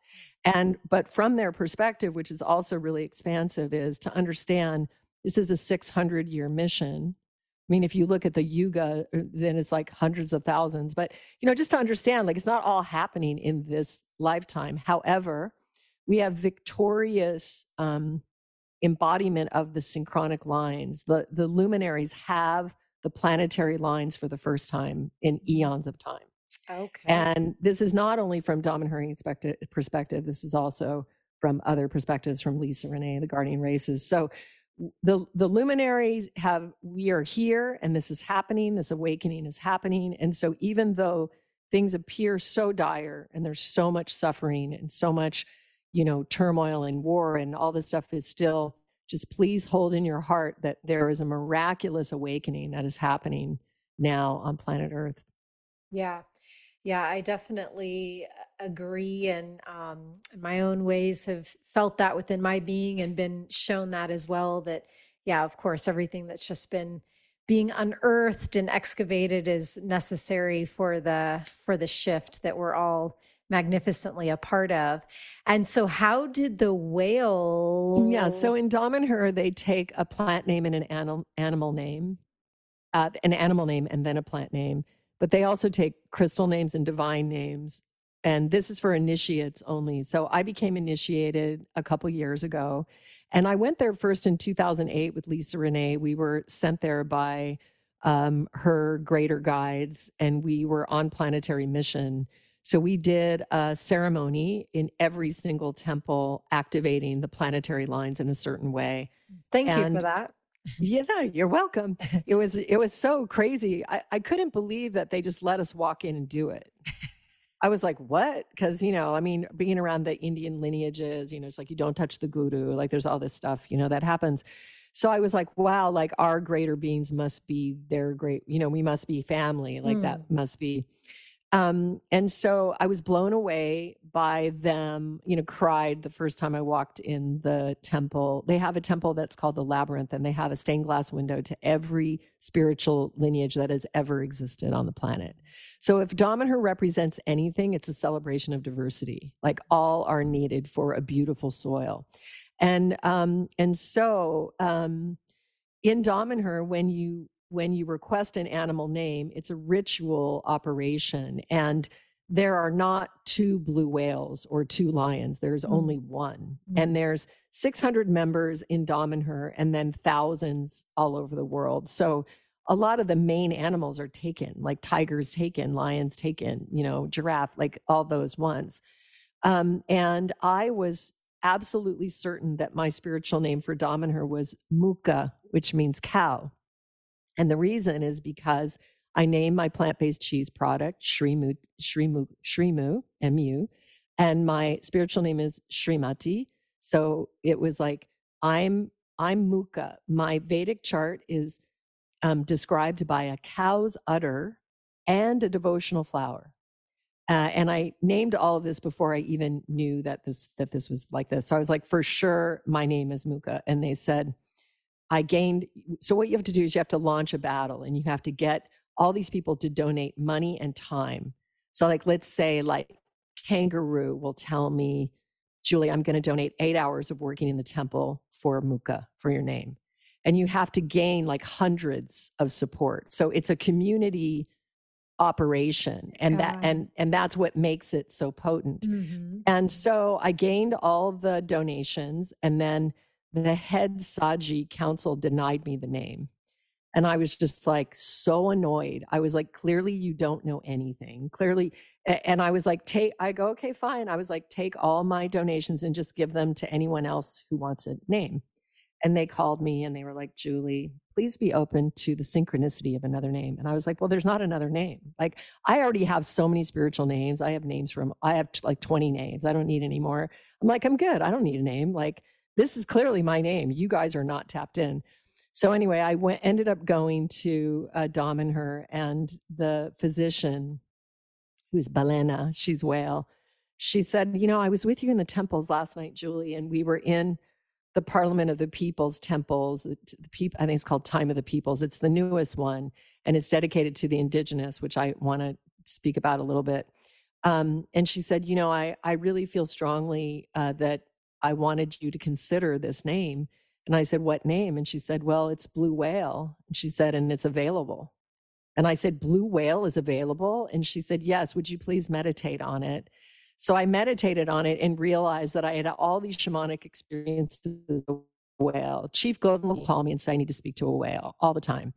And, but from their perspective, which is also really expansive, is to understand this is a 600 year mission I mean, if you look at the yuga, uh, then it's like hundreds of thousands. But, you know, just to understand, like it's not all happening in this lifetime. However, we have victorious um, embodiment of the synchronic lines. The, the luminaries have the planetary lines for the first time in eons of time. Okay. And this is not only from Damanhurian perspective, this is also from other perspectives from Lisa Renee, the Guardian Races. So the the luminaries have we are here and this is happening this awakening is happening and so even though things appear so dire and there's so much suffering and so much you know turmoil and war and all this stuff is still just please hold in your heart that there is a miraculous awakening that is happening now on planet earth Yeah. Yeah, I definitely agree. And um, my own ways have felt that within my being and been shown that as well. That, yeah, of course, everything that's just been being unearthed and excavated is necessary for the for the shift that we're all magnificently a part of. And so how did the whale Yeah, so in Damanhur they take a plant name and an animal animal name. Uh, an animal name and then a plant name, but they also take crystal names and divine names. And this is for initiates only. So I became initiated a couple years ago and I went there first in 2008 with Lisa Renee. We were sent there by um, her greater guides, and we were on planetary mission. So we did a ceremony in every single temple, activating the planetary lines in a certain way. Thank and you for that. yeah, you're welcome. It was it was so crazy. I, I couldn't believe that they just let us walk in and do it. I was like, what? Because, you know, I mean, being around the Indian lineages, you know, it's like you don't touch the guru, like there's all this stuff, you know, that happens. So I was like, wow, like our greater beings must be their great, you know, we must be family, like mm. that must be. Um, and so I was blown away by them, you know, cried the first time I walked in the temple. They have a temple that's called the Labyrinth, and they have a stained glass window to every spiritual lineage that has ever existed on the planet. So if Damanhur represents anything, it's a celebration of diversity. Like all are needed for a beautiful soil. And um, and so um, in Damanhur, when you when you request an animal name, it's a ritual operation. And there are not two blue whales or two lions. There's mm-hmm. only one. Mm-hmm. And there's 600 members in Damanhur and then thousands all over the world. So a lot of the main animals are taken, like tigers taken, lions taken, you know, giraffe, like all those ones. Um, and I was absolutely certain that my spiritual name for Damanhur was Muka, which means cow. And the reason is because I named my plant-based cheese product Srimu, Srimu, Srimu, M-U, and my spiritual name is Shrimati. So it was like I'm I'm Muka. My Vedic chart is um, described by a cow's udder and a devotional flower. Uh, and I named all of this before I even knew that this that this was like this. So I was like, for sure, my name is Muka. And they said, I gained. So what you have to do is you have to launch a battle and you have to get all these people to donate money and time. So like let's say like Kangaroo will tell me, Julie, I'm going to donate eight hours of working in the temple for Muka for your name. And you have to gain like hundreds of support. So it's a community operation and that and and that's what makes it so potent mm-hmm. and so i gained all the donations and then the head Saji council denied me the name. And I was just like so annoyed. I was like, clearly you don't know anything. Clearly. And I was like, take, I go, okay, fine. I was like, take all my donations and just give them to anyone else who wants a name. And they called me and they were like, Julie, please be open to the synchronicity of another name. And I was like, well, there's not another name. Like, I already have so many spiritual names. I have names from, I have like 20 names. I don't need any more. I'm like, I'm good. I don't need a name. Like, this is clearly my name. You guys are not tapped in. So anyway, I went ended up going to uh, Damanhur and the physician, who's Balena, she's whale. She said, "You know, I was with you in the temples last night, Julie, and we were in the Parliament of the People's temples. The, the people, I think it's called Time of the Peoples. It's the newest one, and it's dedicated to the indigenous, which I want to speak about a little bit." Um, and she said, "You know, I I really feel strongly uh, that I wanted you to consider this name. And I said, What name? And she said, Well, it's Blue Whale. And she said, And it's available. And I said, Blue Whale is available? And she said, Yes. Would you please meditate on it? So I meditated on it and realized that I had all these shamanic experiences with a whale. Chief Golden will call me and say, I need to speak to a whale all the time.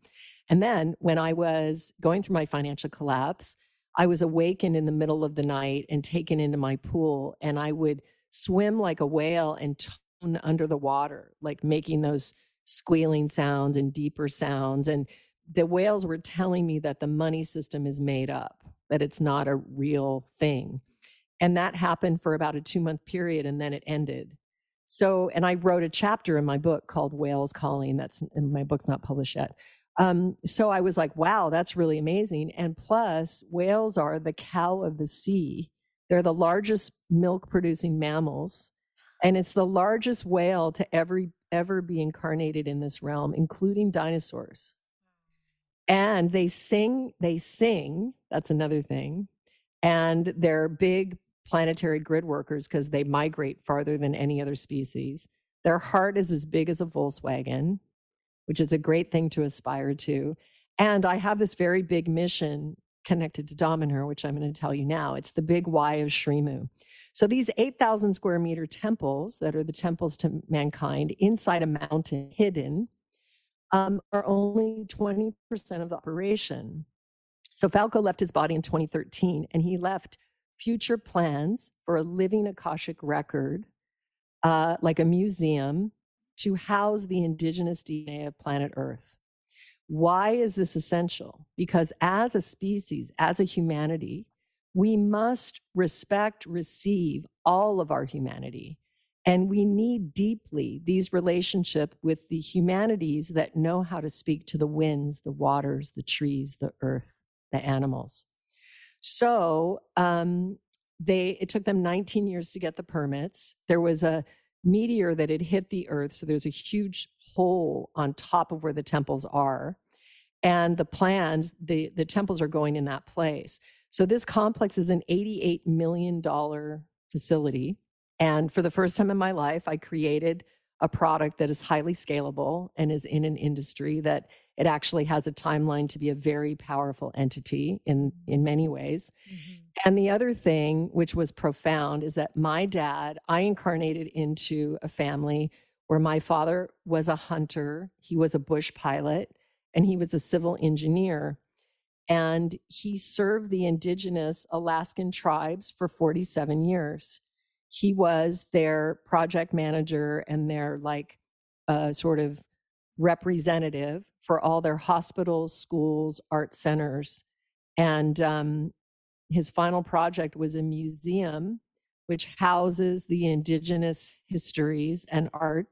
And then when I was going through my financial collapse, I was awakened in the middle of the night and taken into my pool, and I would swim like a whale and tone under the water, like making those squealing sounds and deeper sounds. And the whales were telling me that the money system is made up, that it's not a real thing. And that happened for about a two month period and then it ended. So, and I wrote a chapter in my book called Whales Calling. That's in my book's not published yet. Um, so I was like, wow, that's really amazing. And plus, whales are the cow of the sea. They're the largest milk producing mammals. And it's the largest whale to ever, ever be incarnated in this realm, including dinosaurs. And they sing, they sing, that's another thing. And they're big planetary grid workers because they migrate farther than any other species. Their heart is as big as a Volkswagen which is a great thing to aspire to. And I have this very big mission connected to Damanhur, which I'm going to tell you now. It's the big Y of Srimu. So these 8,000 square meter temples that are the temples to mankind inside a mountain hidden um, are only 20% of the operation. So Falco left his body in 2013 and he left future plans for a living Akashic record, uh, like a museum to house the indigenous DNA of planet Earth. Why is this essential? Because as a species, as a humanity, we must respect, receive all of our humanity. And we need deeply these relationships with the humanities that know how to speak to the winds, the waters, the trees, the earth, the animals. So um, they it took them 19 years to get the permits. There was a meteor that had hit the earth. So there's a huge hole on top of where the temples are. And the plans, the, the temples are going in that place. So this complex is an $88 million facility. And for the first time in my life, I created a product that is highly scalable and is in an industry that it actually has a timeline to be a very powerful entity in in many ways mm-hmm. And the other thing, which was profound, is that my dad, I incarnated into a family where my father was a hunter, he was a bush pilot, and he was a civil engineer. And he served the indigenous Alaskan tribes for 47 years. He was their project manager and their like uh, sort of representative for all their hospitals, schools, art centers. And um, his final project was a museum which houses the indigenous histories and art.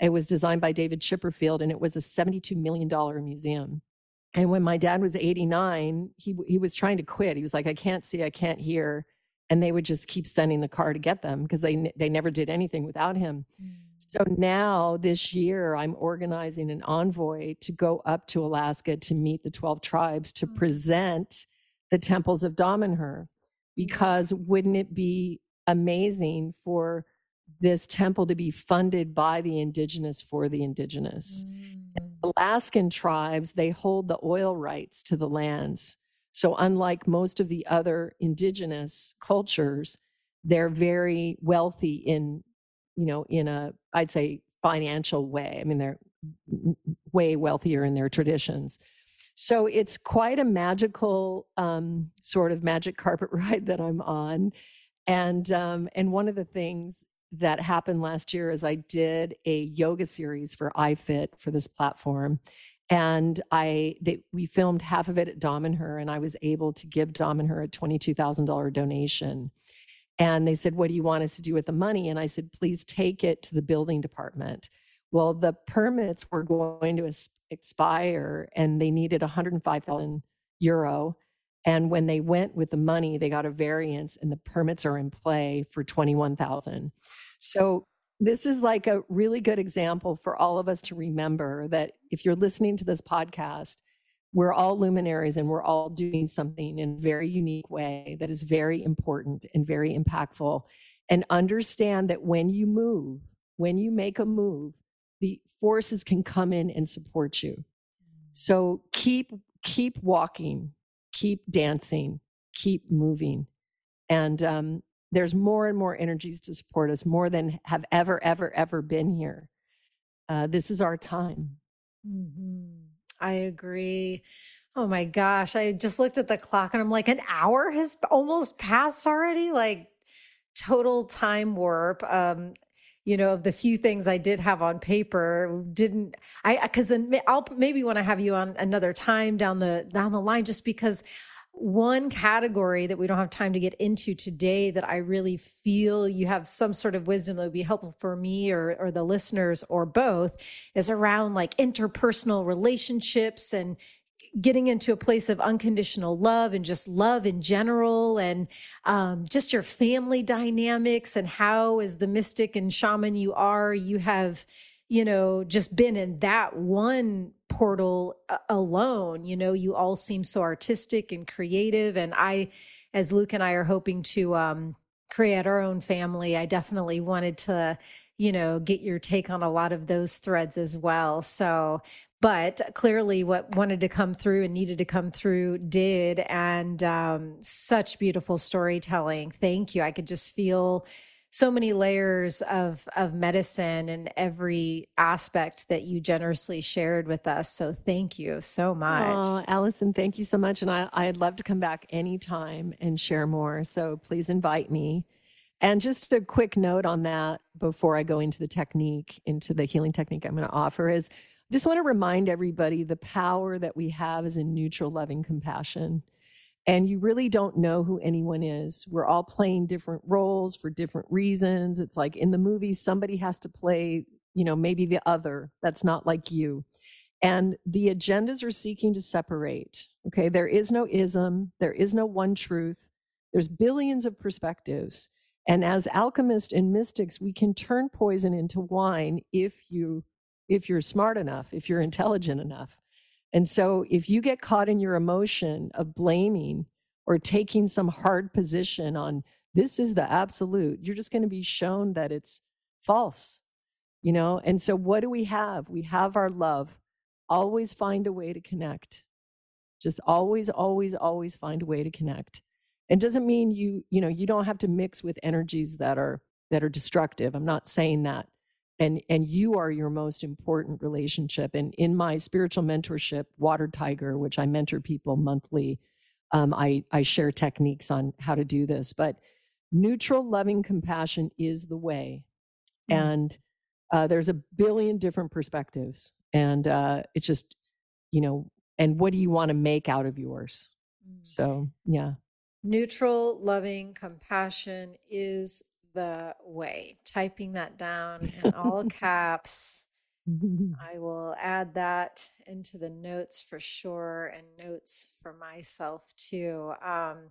It was designed by David Chipperfield and it was a $72 million museum. And when my dad was 89, he, he was trying to quit. He was like, I can't see, I can't hear. And they would just keep sending the car to get them because they, they never did anything without him. Mm. So now this year, I'm organizing an envoy to go up to Alaska to meet the 12 tribes to mm. present the temples of Damanhur because wouldn't it be amazing for this temple to be funded by the indigenous for the indigenous? Mm. Alaskan tribes, they hold the oil rights to the lands. So, unlike most of the other indigenous cultures, they're very wealthy in, you know, in a, I'd say, financial way. I mean, they're way wealthier in their traditions. So it's quite a magical um, sort of magic carpet ride that I'm on. And um, and one of the things that happened last year is I did a yoga series for iFit for this platform. And I they, we filmed half of it at Damanhur, and I was able to give Damanhur a $22,000 donation. And they said, What do you want us to do with the money? And I said, Please take it to the building department. Well, the permits were going to expire and they needed 105,000 euro. And when they went with the money, they got a variance and the permits are in play for 21,000. So this is like a really good example for all of us to remember that if you're listening to this podcast, we're all luminaries and we're all doing something in a very unique way that is very important and very impactful. And understand that when you move, when you make a move, the forces can come in and support you. So keep keep walking, keep dancing, keep moving, and um, there's more and more energies to support us, more than have ever ever ever been here. Uh, this is our time. Mm-hmm. I agree. Oh my gosh. I just looked at the clock and I'm like, an hour has almost passed already. Like total time warp. Um, you know, of the few things I did have on paper, didn't I? Because then I'll maybe want to have you on another time down the down the line, just because one category that we don't have time to get into today that I really feel you have some sort of wisdom that would be helpful for me or, or the listeners or both is around like interpersonal relationships and getting into a place of unconditional love and just love in general and um, just your family dynamics and how as the mystic and shaman you are you have you know just been in that one portal uh, alone you know you all seem so artistic and creative and i as luke and i are hoping to um, create our own family i definitely wanted to you know get your take on a lot of those threads as well. So but clearly what wanted to come through and needed to come through did and um, such beautiful storytelling. Thank you. I could just feel so many layers of of medicine and every aspect that you generously shared with us so thank you so much oh, Alyson thank you so much and I, i'd love to come back anytime and share more so please invite me and just a quick note on that before i go into the technique into the healing technique i'm going to offer is just want to remind everybody the power that we have is in neutral, loving compassion. And you really don't know who anyone is. We're all playing different roles for different reasons. It's like in the movies, somebody has to play, you know, maybe the other that's not like you. And the agendas are seeking to separate. Okay. There is no ism, there is no one truth. There's billions of perspectives. And as alchemists and mystics, we can turn poison into wine if you if you're smart enough, if you're intelligent enough. And so if you get caught in your emotion of blaming or taking some hard position on this is the absolute, you're just going to be shown that it's false. You know, and so what do we have? We have our love. Always find a way to connect. Just always, always, always find a way to connect. It doesn't mean you, you know, you don't have to mix with energies that are that are destructive. I'm not saying that and and you are your most important relationship and in my spiritual mentorship water tiger which i mentor people monthly um, I, I share techniques on how to do this but neutral loving compassion is the way mm. and uh, there's a billion different perspectives and uh, it's just you know and what do you want to make out of yours mm. so yeah neutral loving compassion is the way. Typing that down in all caps. I will add that into the notes for sure and notes for myself too. Um,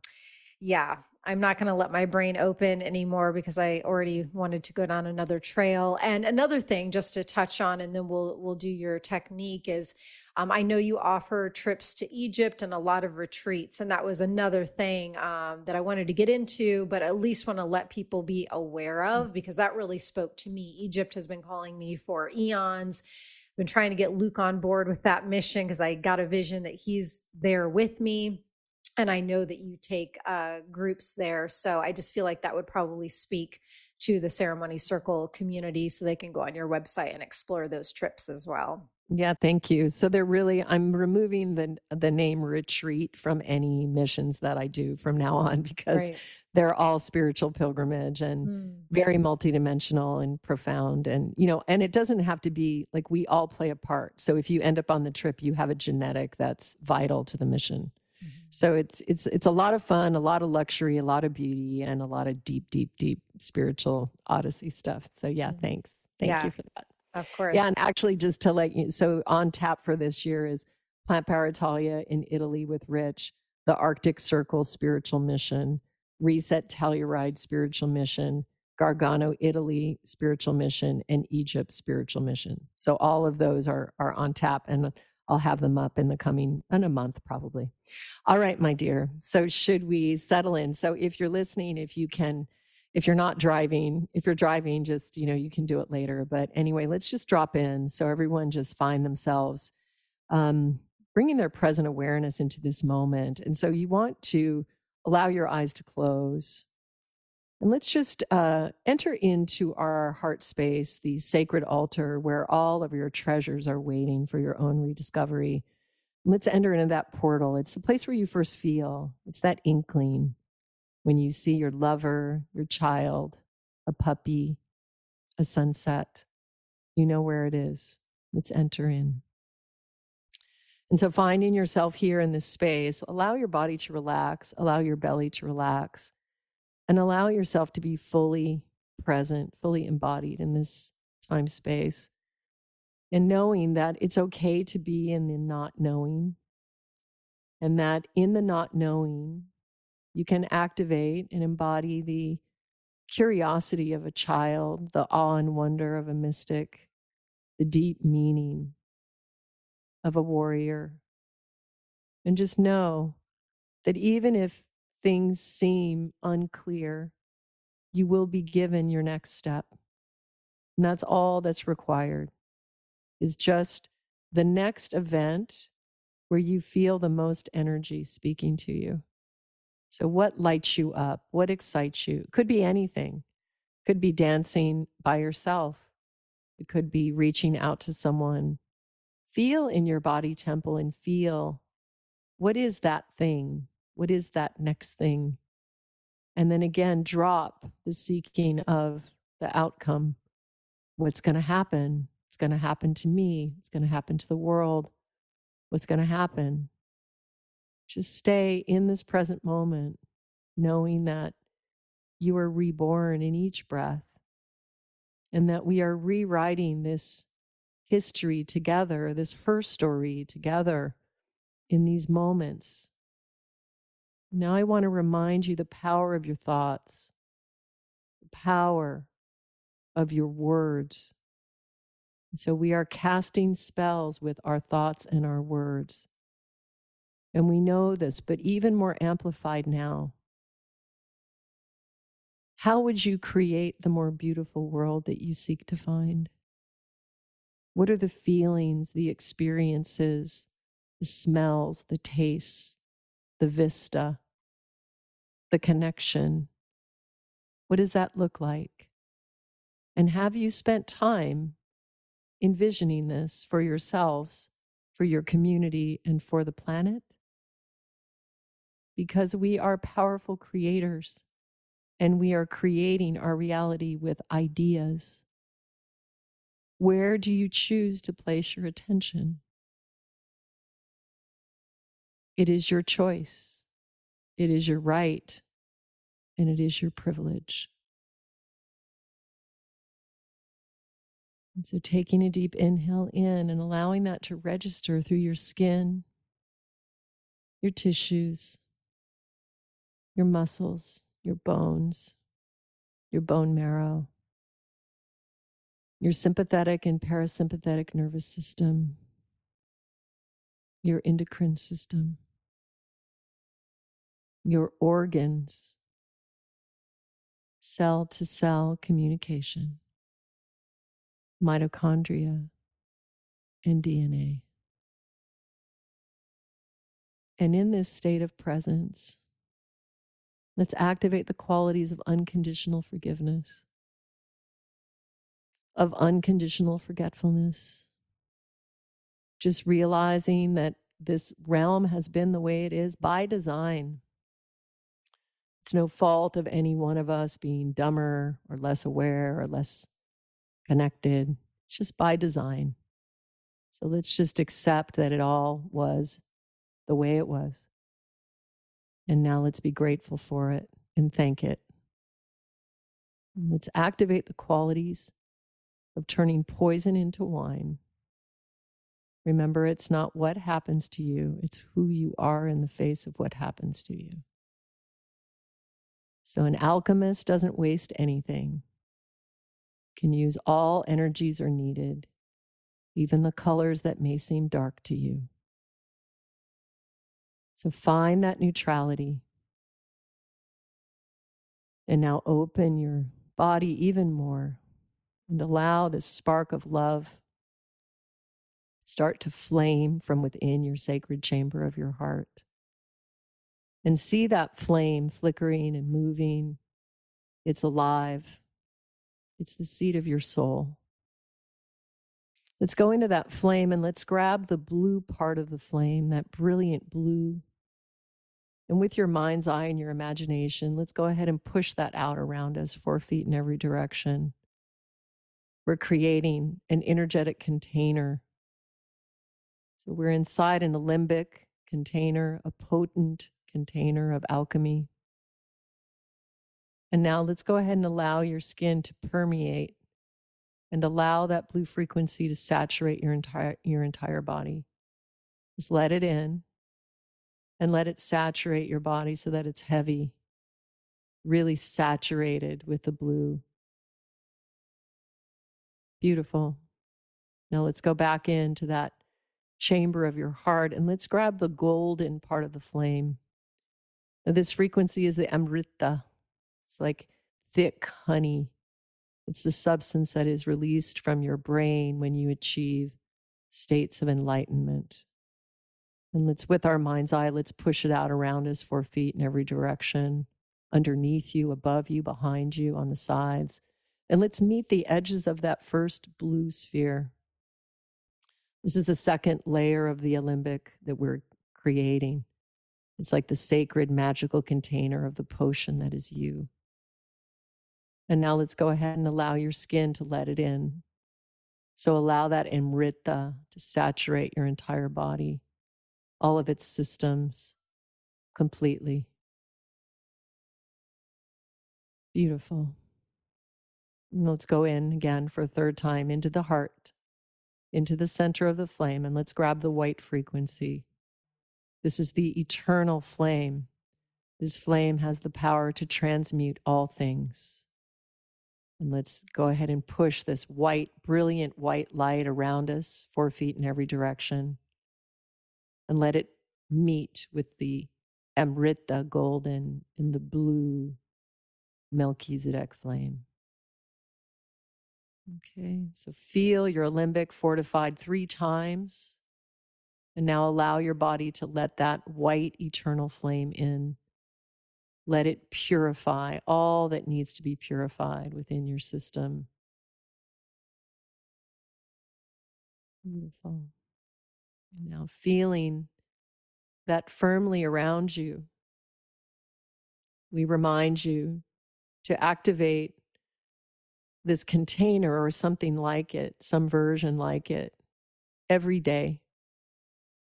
yeah, I'm not going to let my brain open anymore because I already wanted to go down another trail. And another thing, just to touch on, and then we'll we'll do your technique is, um, I know you offer trips to Egypt and a lot of retreats, and that was another thing um, that I wanted to get into, but at least want to let people be aware of mm. because that really spoke to me. Egypt has been calling me for eons. Been trying to get Luke on board with that mission because I got a vision that he's there with me and I know that you take uh, groups there. So I just feel like that would probably speak to the ceremony circle community so they can go on your website and explore those trips as well. Yeah, thank you. So they're really I'm removing the the name retreat from any missions that I do from now on because right. they're all spiritual pilgrimage and mm. very multidimensional and profound and you know and it doesn't have to be like we all play a part. So if you end up on the trip you have a genetic that's vital to the mission. So it's it's it's a lot of fun, a lot of luxury, a lot of beauty, and a lot of deep, deep, deep spiritual odyssey stuff. So yeah, mm-hmm. thanks. Thank yeah, you for that. Of course. Yeah, and actually just to let you so on tap for this year is Plant Power Italia in Italy with Rich, the Arctic Circle Spiritual Mission, Reset Telluride Spiritual Mission, Gargano, Italy Spiritual Mission, and Egypt Spiritual Mission. So all of those are are on tap. And I'll have them up in the coming in a month probably. All right, my dear. So should we settle in? So if you're listening, if you can if you're not driving, if you're driving just, you know, you can do it later, but anyway, let's just drop in so everyone just find themselves um bringing their present awareness into this moment. And so you want to allow your eyes to close and let's just uh, enter into our heart space, the sacred altar where all of your treasures are waiting for your own rediscovery. Let's enter into that portal. It's the place where you first feel, it's that inkling when you see your lover, your child, a puppy, a sunset. You know where it is. Let's enter in. And so finding yourself here in this space, allow your body to relax, allow your belly to relax, and allow yourself to be fully present, fully embodied in this time space. And knowing that it's okay to be in the not knowing, and that in the not knowing, you can activate and embody the curiosity of a child, the awe and wonder of a mystic, the deep meaning of a warrior. And just know that even if things seem unclear, you will be given your next step. And that's all that's required is just the next event where you feel the most energy speaking to you. So, what lights you up? What excites you? It could be anything. It could be dancing by yourself. It could be reaching out to someone. Feel in your body temple and feel what is that thing? What is that next thing? And then again, drop the seeking of the outcome. What's going to happen? It's going to happen to me. It's going to happen to the world. What's going to happen? Just stay in this present moment, knowing that you are reborn in each breath and that we are rewriting this history together, this her story together in these moments. Now, I want to remind you the power of your thoughts, the power of your words. So, we are casting spells with our thoughts and our words. And we know this, but even more amplified now. How would you create the more beautiful world that you seek to find? What are the feelings, the experiences, the smells, the tastes, the vista, the connection? What does that look like? And have you spent time envisioning this for yourselves, for your community, and for the planet? because we are powerful creators and we are creating our reality with ideas. Where do you choose to place your attention? It is your choice, it is your right, and it is your privilege. And so, taking a deep inhale in and allowing that to register through your skin, your tissues, your muscles, your bones, your bone marrow, your sympathetic and parasympathetic nervous system, your endocrine system, your organs, cell to cell communication, mitochondria, and DNA. And in this state of presence, Let's activate the qualities of unconditional forgiveness, of unconditional forgetfulness. Just realizing that this realm has been the way it is by design. It's no fault of any one of us being dumber or less aware or less connected. It's just by design. So let's just accept that it all was the way it was. And now let's be grateful for it and thank it. Let's activate the qualities of turning poison into wine. Remember, it's not what happens to you, it's who you are in the face of what happens to you. So, an alchemist doesn't waste anything, can use all energies are needed, even the colors that may seem dark to you. So find that neutrality. And now open your body even more and allow this spark of love start to flame from within your sacred chamber of your heart. And see that flame flickering and moving. It's alive, it's the seed of your soul. Let's go into that flame and let's grab the blue part of the flame, that brilliant blue and with your mind's eye and your imagination, let's go ahead and push that out around us, four feet in every direction. We're creating an energetic container So we're inside an alembic container, a potent container of alchemy. And now let's go ahead and allow your skin to permeate and allow that blue frequency to saturate your entire your entire body. Just let it in and let it saturate your body so that it's heavy, really saturated with the blue. Beautiful. Now let's go back into that chamber of your heart and let's grab the golden part of the flame. This frequency is the amrita. It's like thick honey. It's the substance that is released from your brain when you achieve states of enlightenment. And let's, with our mind's eye, let's push it out around us, four feet in every direction, underneath you, above you, behind you, on the sides. And let's meet the edges of that first blue sphere. This is the second layer of the alembic that we're creating. It's like the sacred magical container of the potion that is you. And now let's go ahead and allow your skin to let it in. So allow that Amrita to saturate your entire body, all of its systems completely. Beautiful. And let's go in again for a third time into the heart into the center of the flame and let's grab the white frequency. This is the eternal flame. This flame has the power to transmute all things. And let's go ahead and push this white, brilliant white light around us, four feet in every direction, and let it meet with the Amrita golden and the blue Melchizedek flame. Okay, so feel your alembic fortified three times. And now allow your body to let that white eternal flame in. Let it purify all that needs to be purified within your system. Beautiful. And now feeling that firmly around you, we remind you to activate this container or something like it, some version like it, every day,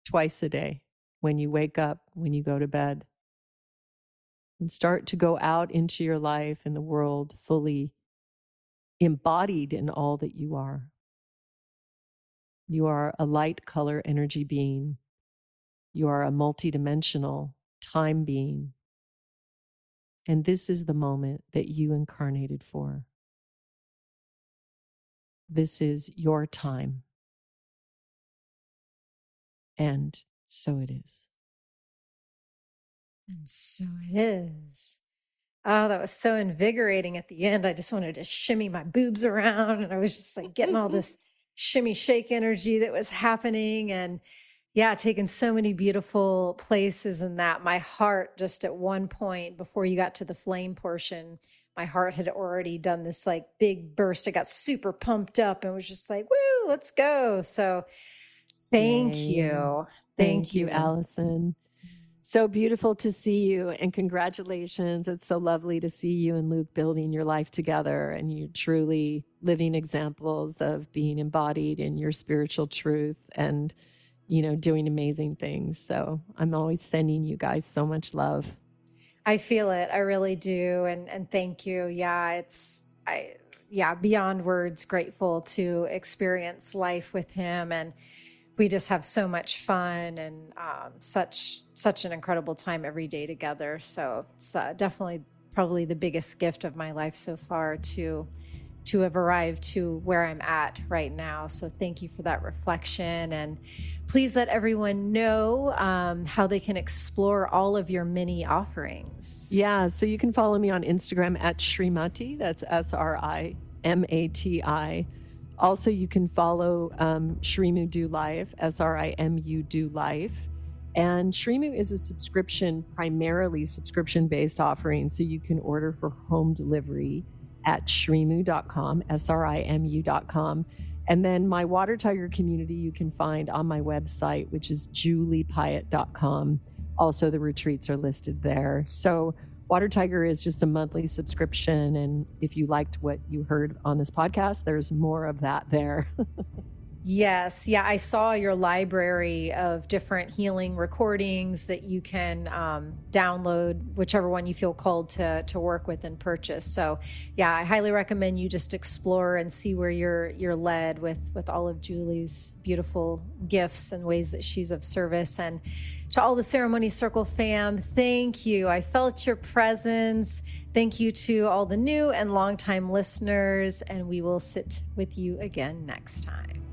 twice a day, when you wake up, when you go to bed. And start to go out into your life and the world fully embodied in all that you are. You are a light color energy being. You are a multidimensional time being. And this is the moment that you incarnated for. This is your time. And so it is. And so it is. Oh, that was so invigorating at the end. I just wanted to shimmy my boobs around and I was just like getting all this shimmy shake energy that was happening. And yeah, taking so many beautiful places in that. My heart, just at one point before you got to the flame portion, my heart had already done this like big burst. I got super pumped up and was just like, woo, let's go. So thank Yay. you. Thank, thank you, you, Alyson. So beautiful to see you and congratulations. It's so lovely to see you and Luke building your life together and you truly living examples of being embodied in your spiritual truth and you know doing amazing things. So I'm always sending you guys so much love. I feel it. I really do. And and thank you. Yeah, it's I yeah, beyond words grateful to experience life with him and we just have so much fun and um, such such an incredible time every day together. So it's uh, definitely probably the biggest gift of my life so far to to have arrived to where I'm at right now. So thank you for that reflection. And please let everyone know um, how they can explore all of your mini offerings. Yeah. So you can follow me on Instagram at Srimati. That's S R I M A T I. Also, you can follow um, Srimu Do Life, S R I M U Do Life. And Srimu is a subscription, primarily subscription based offering. So you can order for home delivery at srimu.com, S R I M U.com. And then my Water Tiger community you can find on my website, which is juliepiatt.com. Also, the retreats are listed there. So, Water Tiger is just a monthly subscription. And if you liked what you heard on this podcast, there's more of that there. Yes. Yeah. I saw your library of different healing recordings that you can um, download, whichever one you feel called to, to work with and purchase. So, yeah, I highly recommend you just explore and see where you're, you're led with, with all of Julie's beautiful gifts and ways that she's of service. And to all the Ceremony Circle fam, thank you. I felt your presence. Thank you to all the new and longtime listeners. And we will sit with you again next time.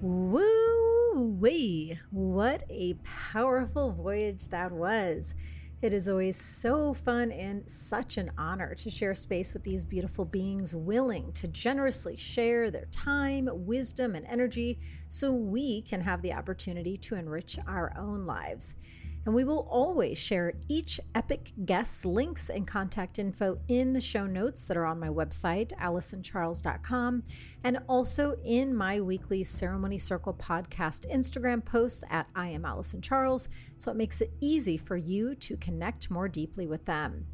Woo wee! What a powerful voyage that was. It is always so fun and such an honor to share space with these beautiful beings willing to generously share their time, wisdom, and energy so we can have the opportunity to enrich our own lives. And we will always share each epic guest's links and contact info in the show notes that are on my website, AlysonCharles.com, and also in my weekly Ceremony Circle podcast Instagram posts at I am Alyson Charles. So it makes it easy for you to connect more deeply with them.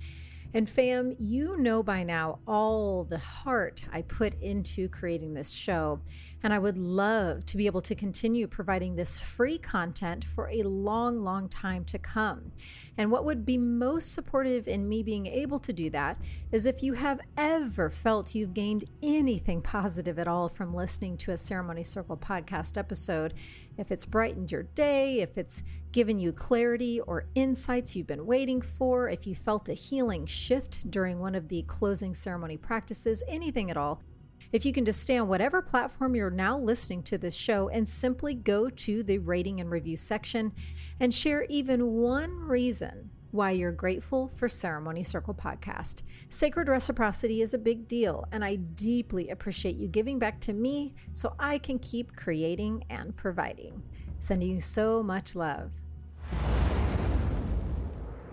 And fam, you know by now all the heart I put into creating this show. And I would love to be able to continue providing this free content for a long, long time to come. And what would be most supportive in me being able to do that is if you have ever felt you've gained anything positive at all from listening to a Ceremony Circle podcast episode, if it's brightened your day, if it's given you clarity or insights you've been waiting for, if you felt a healing shift during one of the closing ceremony practices, anything at all if you can just stay on whatever platform you're now listening to this show and simply go to the rating and review section and share even one reason why you're grateful for Ceremony Circle Podcast. Sacred reciprocity is a big deal, and I deeply appreciate you giving back to me so I can keep creating and providing. Sending you so much love.